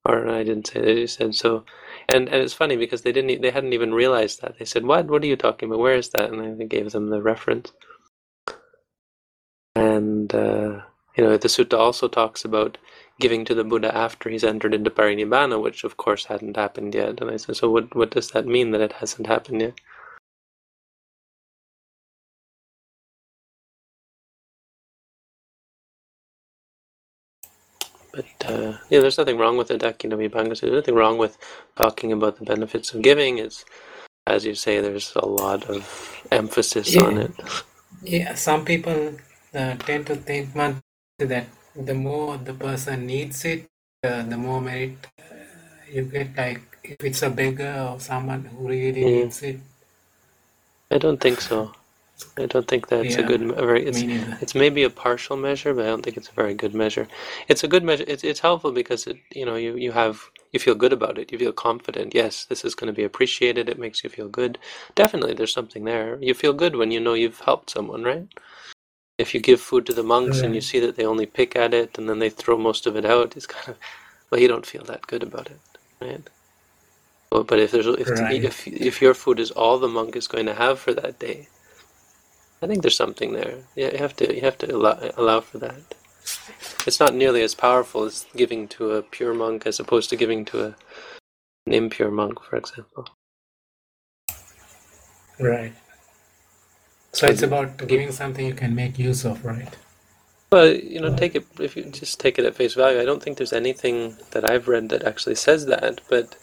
or I didn't say. that They said so, and and it's funny because they didn't. They hadn't even realized that. They said, "What? What are you talking about? Where is that?" And I gave them the reference. And uh, you know, the sutta also talks about giving to the Buddha after he's entered into parinibbana, which of course hadn't happened yet. And I said, so what? What does that mean that it hasn't happened yet? But uh, yeah, there's nothing wrong with the Dakkhina Vibhanga Sutta. There's nothing wrong with talking about the benefits of giving. It's as you say, there's a lot of emphasis Yeah. on it. Yeah, some people uh, tend to think that the more the person needs it, uh, the more merit uh, you get. Like if it's a beggar or someone who really Mm. needs it, I don't think so. I don't think that's a good. A very, it's it's maybe a partial measure, but I don't think it's a very good measure. It's a good measure. It's it's helpful because it you know you you have you feel good about it. You feel confident. Yes, this is going to be appreciated. It makes you feel good. Definitely, there's something there. You feel good when you know you've helped someone, right? If you give food to the monks and you see that they only pick at it and then they throw most of it out, it's kind of well, you don't feel that good about it, right? Well, but if there's if Right. if if your food is all the monk is going to have for that day, I think there's something there. Yeah, you have to you have to allow, allow for that. It's not nearly as powerful as giving to a pure monk as opposed to giving to a, an impure monk, for example. Right. So it's about giving something you can make use of, right? Well, you know, take it if you just take it at face value. I don't think there's anything that I've read that actually says that, but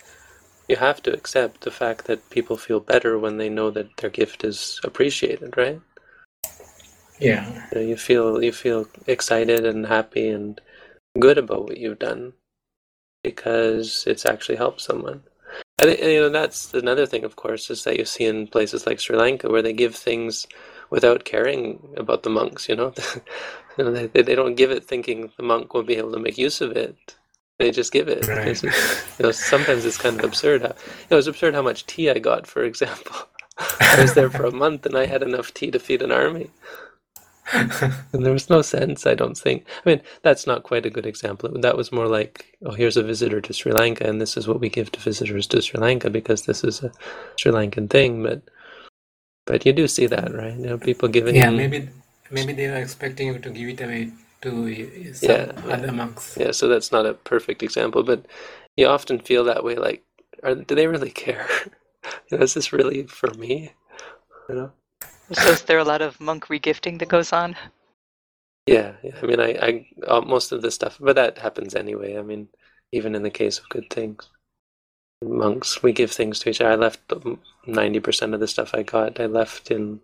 you have to accept the fact that people feel better when they know that their gift is appreciated, right? Yeah. You, know, you feel you feel excited and happy and good about what you've done because it's actually helped someone. And, and, you know that's another thing, of course, is that you see in places like Sri Lanka where they give things without caring about the monks. You know, *laughs* you know they they don't give it thinking the monk will be able to make use of it. They just give it. Right. You know, sometimes it's kind of absurd. How, you know, it's absurd how much tea I got, for example. *laughs* I was there for a month and I had enough tea to feed an army. *laughs* There was no sense, I don't think. I mean, that's not quite a good example. That was more like, oh, here's a visitor to Sri Lanka, and this is what we give to visitors to Sri Lanka because this is a Sri Lankan thing. But but you do see that, right? You know, people giving. yeah, maybe maybe they were expecting you to give it away to some Yeah, yeah. other monks. Yeah, so that's not a perfect example, but you often feel that way. Like, are, do they really care? *laughs* you know, is this really for me? You know? So is there a lot of monk regifting that goes on? Yeah. I mean, I, I uh, most of the stuff, but that happens anyway. I mean, even in the case of good things, monks we give things to each other. I left ninety percent of the stuff I got. I left in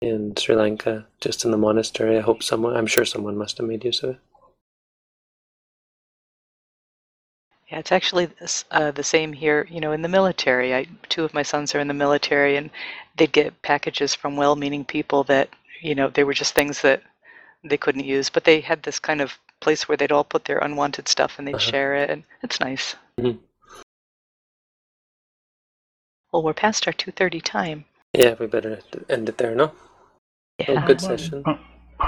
in Sri Lanka, just in the monastery. I hope someone. I'm sure someone must have made use of it. Yeah, it's actually uh, the same here. You know, in the military, I two of my sons are in the military, and they'd get packages from well-meaning people that you know they were just things that they couldn't use, but they had this kind of place where they'd all put their unwanted stuff and they'd Uh-huh. share it, and it's nice. Mhm. Well, we're past our two thirty time. Yeah, we better end it there, no? Oh, Yeah. good session.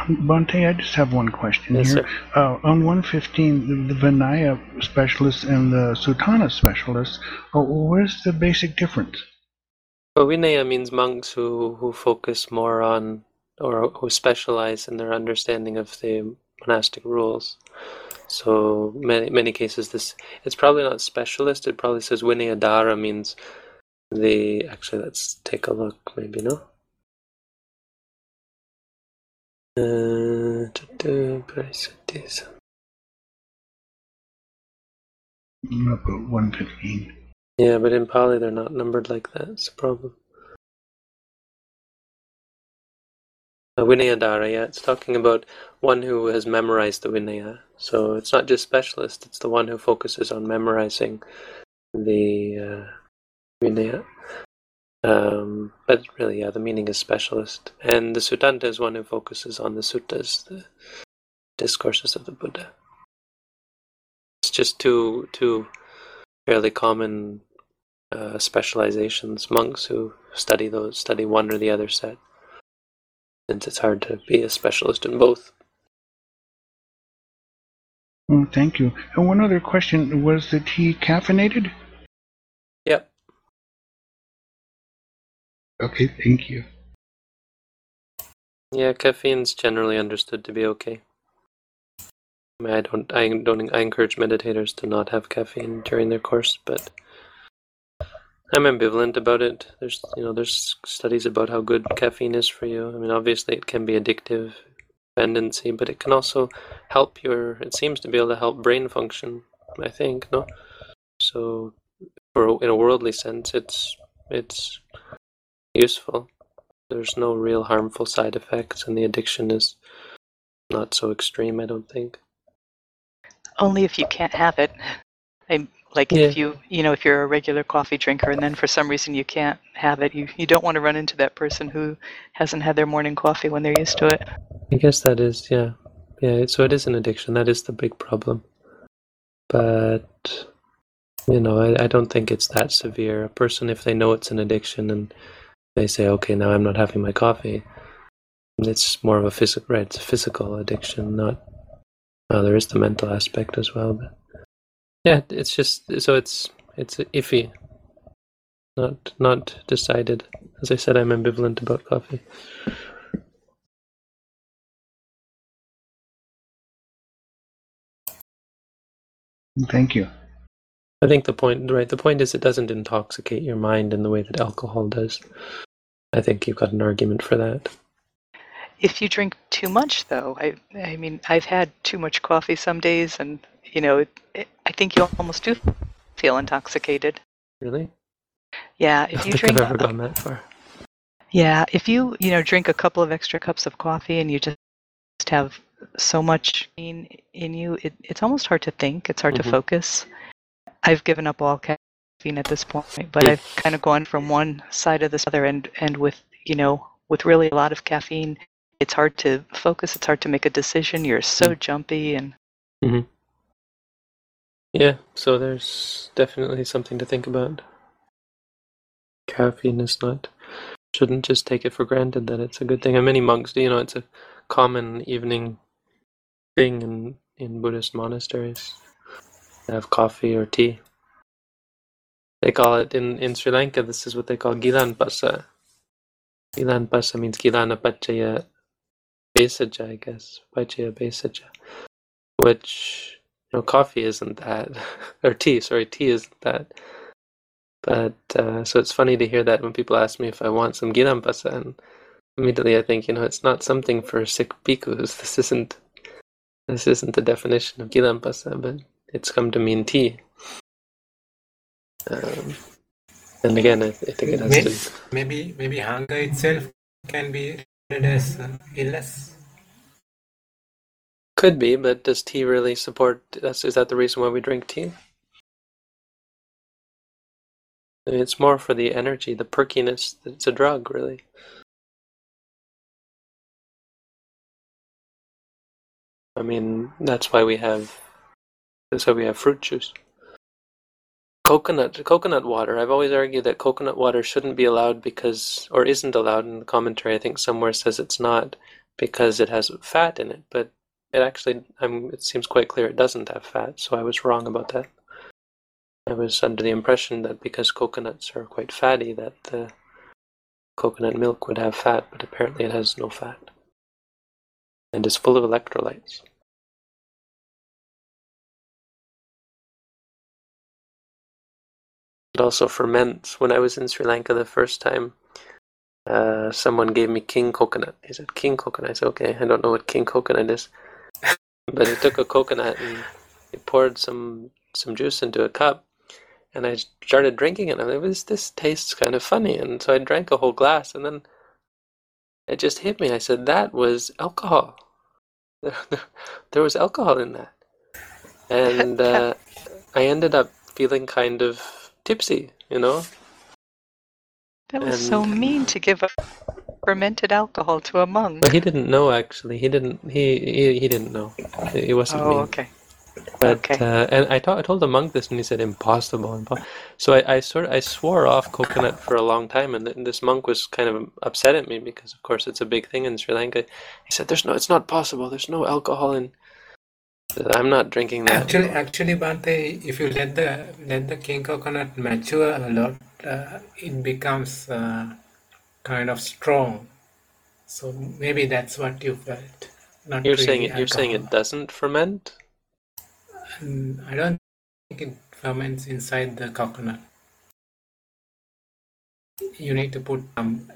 Bhante, I just have one question Yes, here. Uh, on 115, the, the Vinaya specialist and the Suttanta specialist, uh, where's the basic difference? Well, Vinaya means monks who, who focus more on or who specialize in their understanding of the monastic rules. So many many cases this it's probably not specialist, it probably says Vinayadhara means the actually let's take a look maybe no? Parisuddhis. I'm up 115. Yeah, but in Pali they're not numbered like that. It's a problem. Uh, Vinayadhara, yeah, it's talking about one who has memorized the Vinaya. So it's not just specialist; it's the one who focuses on memorizing the uh, Vinaya. Um, but really, yeah, the meaning is specialist, and the Suttanta is one who focuses on the suttas, the discourses of the Buddha. It's just two two fairly common uh, specializations. Monks who study those study one or the other set, since it's hard to be a specialist in both. Oh, thank you. And one other question, was the tea caffeinated? Okay, thank you. Yeah, caffeine's generally understood to be okay. I mean, I don't, I don't, I encourage meditators to not have caffeine during their course, but I'm ambivalent about it. There's, you know, there's studies about how good caffeine is for you. I mean, obviously it can be addictive, dependency, but it can also help your. It seems to be able to help brain function. I think, no. So, for in a worldly sense, it's it's useful. There's no real harmful side effects, and the addiction is not so extreme. I don't think. Only if you can't have it. I, like if you you know if you're a regular coffee drinker and then for some reason you can't have it, you you don't want to run into that person who hasn't had their morning coffee when they're used to it. I guess that is, yeah, yeah. So it is an addiction. That is the big problem. But you know, I, I don't think it's that severe. A person, if they know it's an addiction and they say, "Okay, now I'm not having my coffee," it's more of a physical, right? It's a physical addiction, not. Well, there is the mental aspect as well, but yeah, it's just so it's it's iffy, not not decided. As I said, I'm ambivalent about coffee. Thank you. I think the point, right? The point is, it doesn't intoxicate your mind in the way that alcohol does. I think you've got an argument for that. If you drink too much, though, I I mean I've had too much coffee some days, and you know it, it, I think you almost do feel intoxicated. Really? Yeah, I if don't you drink I've ever gone that far. Yeah, if you you know drink a couple of extra cups of coffee and you just have so much caffeine in you, it, it's almost hard to think. It's hard Mhm. to focus. I've given up all caffeine at this point, but I've kind of gone from one side of this other, and and with you know with really a lot of caffeine, it's hard to focus. It's hard to make a decision. You're so jumpy, and Mhm. Yeah, so there's definitely something to think about. Caffeine is not shouldn't just take it for granted that it's a good thing. And many monks do, you know, it's a common evening thing in, in Buddhist monasteries have coffee or tea. They call it in, in Sri Lanka, this is what they call Gilan Pasa. Gilan Pasa means Gilana Paccaya Bhesajja, I guess. Paccaya Bhesajja. Which, you know, coffee isn't that. *laughs* or tea, sorry, tea isn't that. But, uh, so it's funny to hear that when people ask me if I want some Gilan Pasa, and immediately I think, you know, it's not something for sick bhikkhus. *laughs* This isn't, this isn't the definition of Gilan Pasa, but it's come to mean tea. Um, and again, I, I think it has Maybe, to. maybe, maybe hunger itself can be read as uh, illness. Could be, but does tea really support? That's is that the reason why we drink tea? I mean, it's more for the energy, the perkiness. It's a drug, really. I mean, that's why we have. That's why we have fruit juice. Coconut, coconut water. I've always argued that coconut water shouldn't be allowed because, or isn't allowed in the commentary. I think somewhere says it's not because it has fat in it, but it actually, I'm, it seems quite clear it doesn't have fat. So I was wrong about that. I was under the impression that because coconuts are quite fatty, that the coconut milk would have fat, but apparently it has no fat and is full of electrolytes. It also ferments. When I was in Sri Lanka the first time, uh, someone gave me king coconut. He said, King coconut. I said, okay, I don't know what king coconut is. *laughs* but he took a coconut and he poured some, some juice into a cup. And I started drinking it. And I was, this tastes kind of funny. And so I drank a whole glass. And then it just hit me. I said, that was alcohol. *laughs* there was alcohol in that. And *laughs* uh, I ended up feeling kind of tipsy, you know? That was so mean to give up fermented alcohol to a monk. But he didn't know actually. He didn't. He he, he didn't know. It wasn't Oh, mean. okay. But okay. uh, and I told told the monk this, and he said impossible, impossible. So I, I sort I swore off coconut for a long time, and, th- and this monk was kind of upset at me because, of course, it's a big thing in Sri Lanka. He said, "There's no, it's not possible. There's no alcohol in." I'm not drinking that. Actually, actually, Bhante, if you let the let the king coconut mature a lot, uh, it becomes uh, kind of strong. So maybe that's what you felt. Not You're really saying it. You're saying it doesn't ferment. And I don't think it ferments inside the coconut. You need to put some.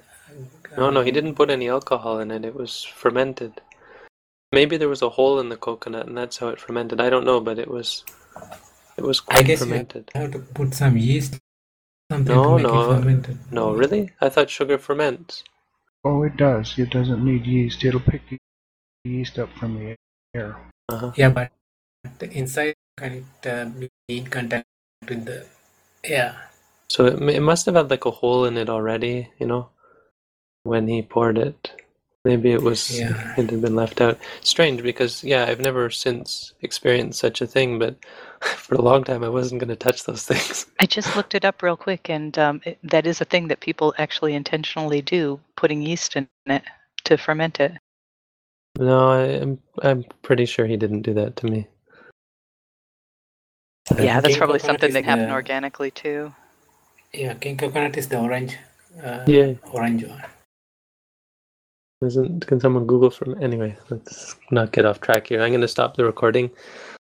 No, no, he um, didn't put any alcohol in it. It was fermented. Maybe there was a hole in the coconut, and that's how it fermented. I don't know, but it was, it was quite I quite guess you have to put some yeast, something No, to make no. it fermented. No, really? I thought sugar ferments. Oh, it does. It doesn't need yeast. It'll pick the yeast up from the air. Uh-huh. Yeah, but the inside can it uh, be in contact with the air? So it, it must have had like a hole in it already, you know, when he poured it. Maybe it was Yeah. it had been left out. Strange because yeah, I've never since experienced such a thing, but *laughs* for a long time I wasn't going to touch those *laughs* things. I just looked it up real quick, and um, it, that is a thing that people actually intentionally do, putting yeast in it to ferment it. No, I, I'm I'm pretty sure he didn't do that to me. Yeah, that's King probably something that happened the- organically too. Yeah, king coconut is the orange, uh, Yeah, orange one. Isn't can someone Google from anyway? Let's not get off track here. I'm going to stop the recording.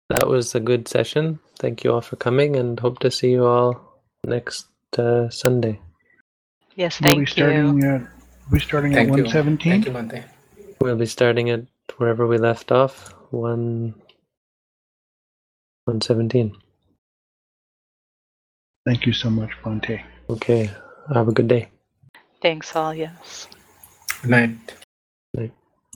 That was a good session. Thank you all for coming, and hope to see you all next uh, Sunday. Yes, thank We'll be thank you. starting at we starting Thank at one seventeen. Thank you, Bhante. We'll be starting at wherever we left off, one one seventeen. Thank you so much, Bhante. Okay. Have a good day. Thanks all. Yes. Good night. Night.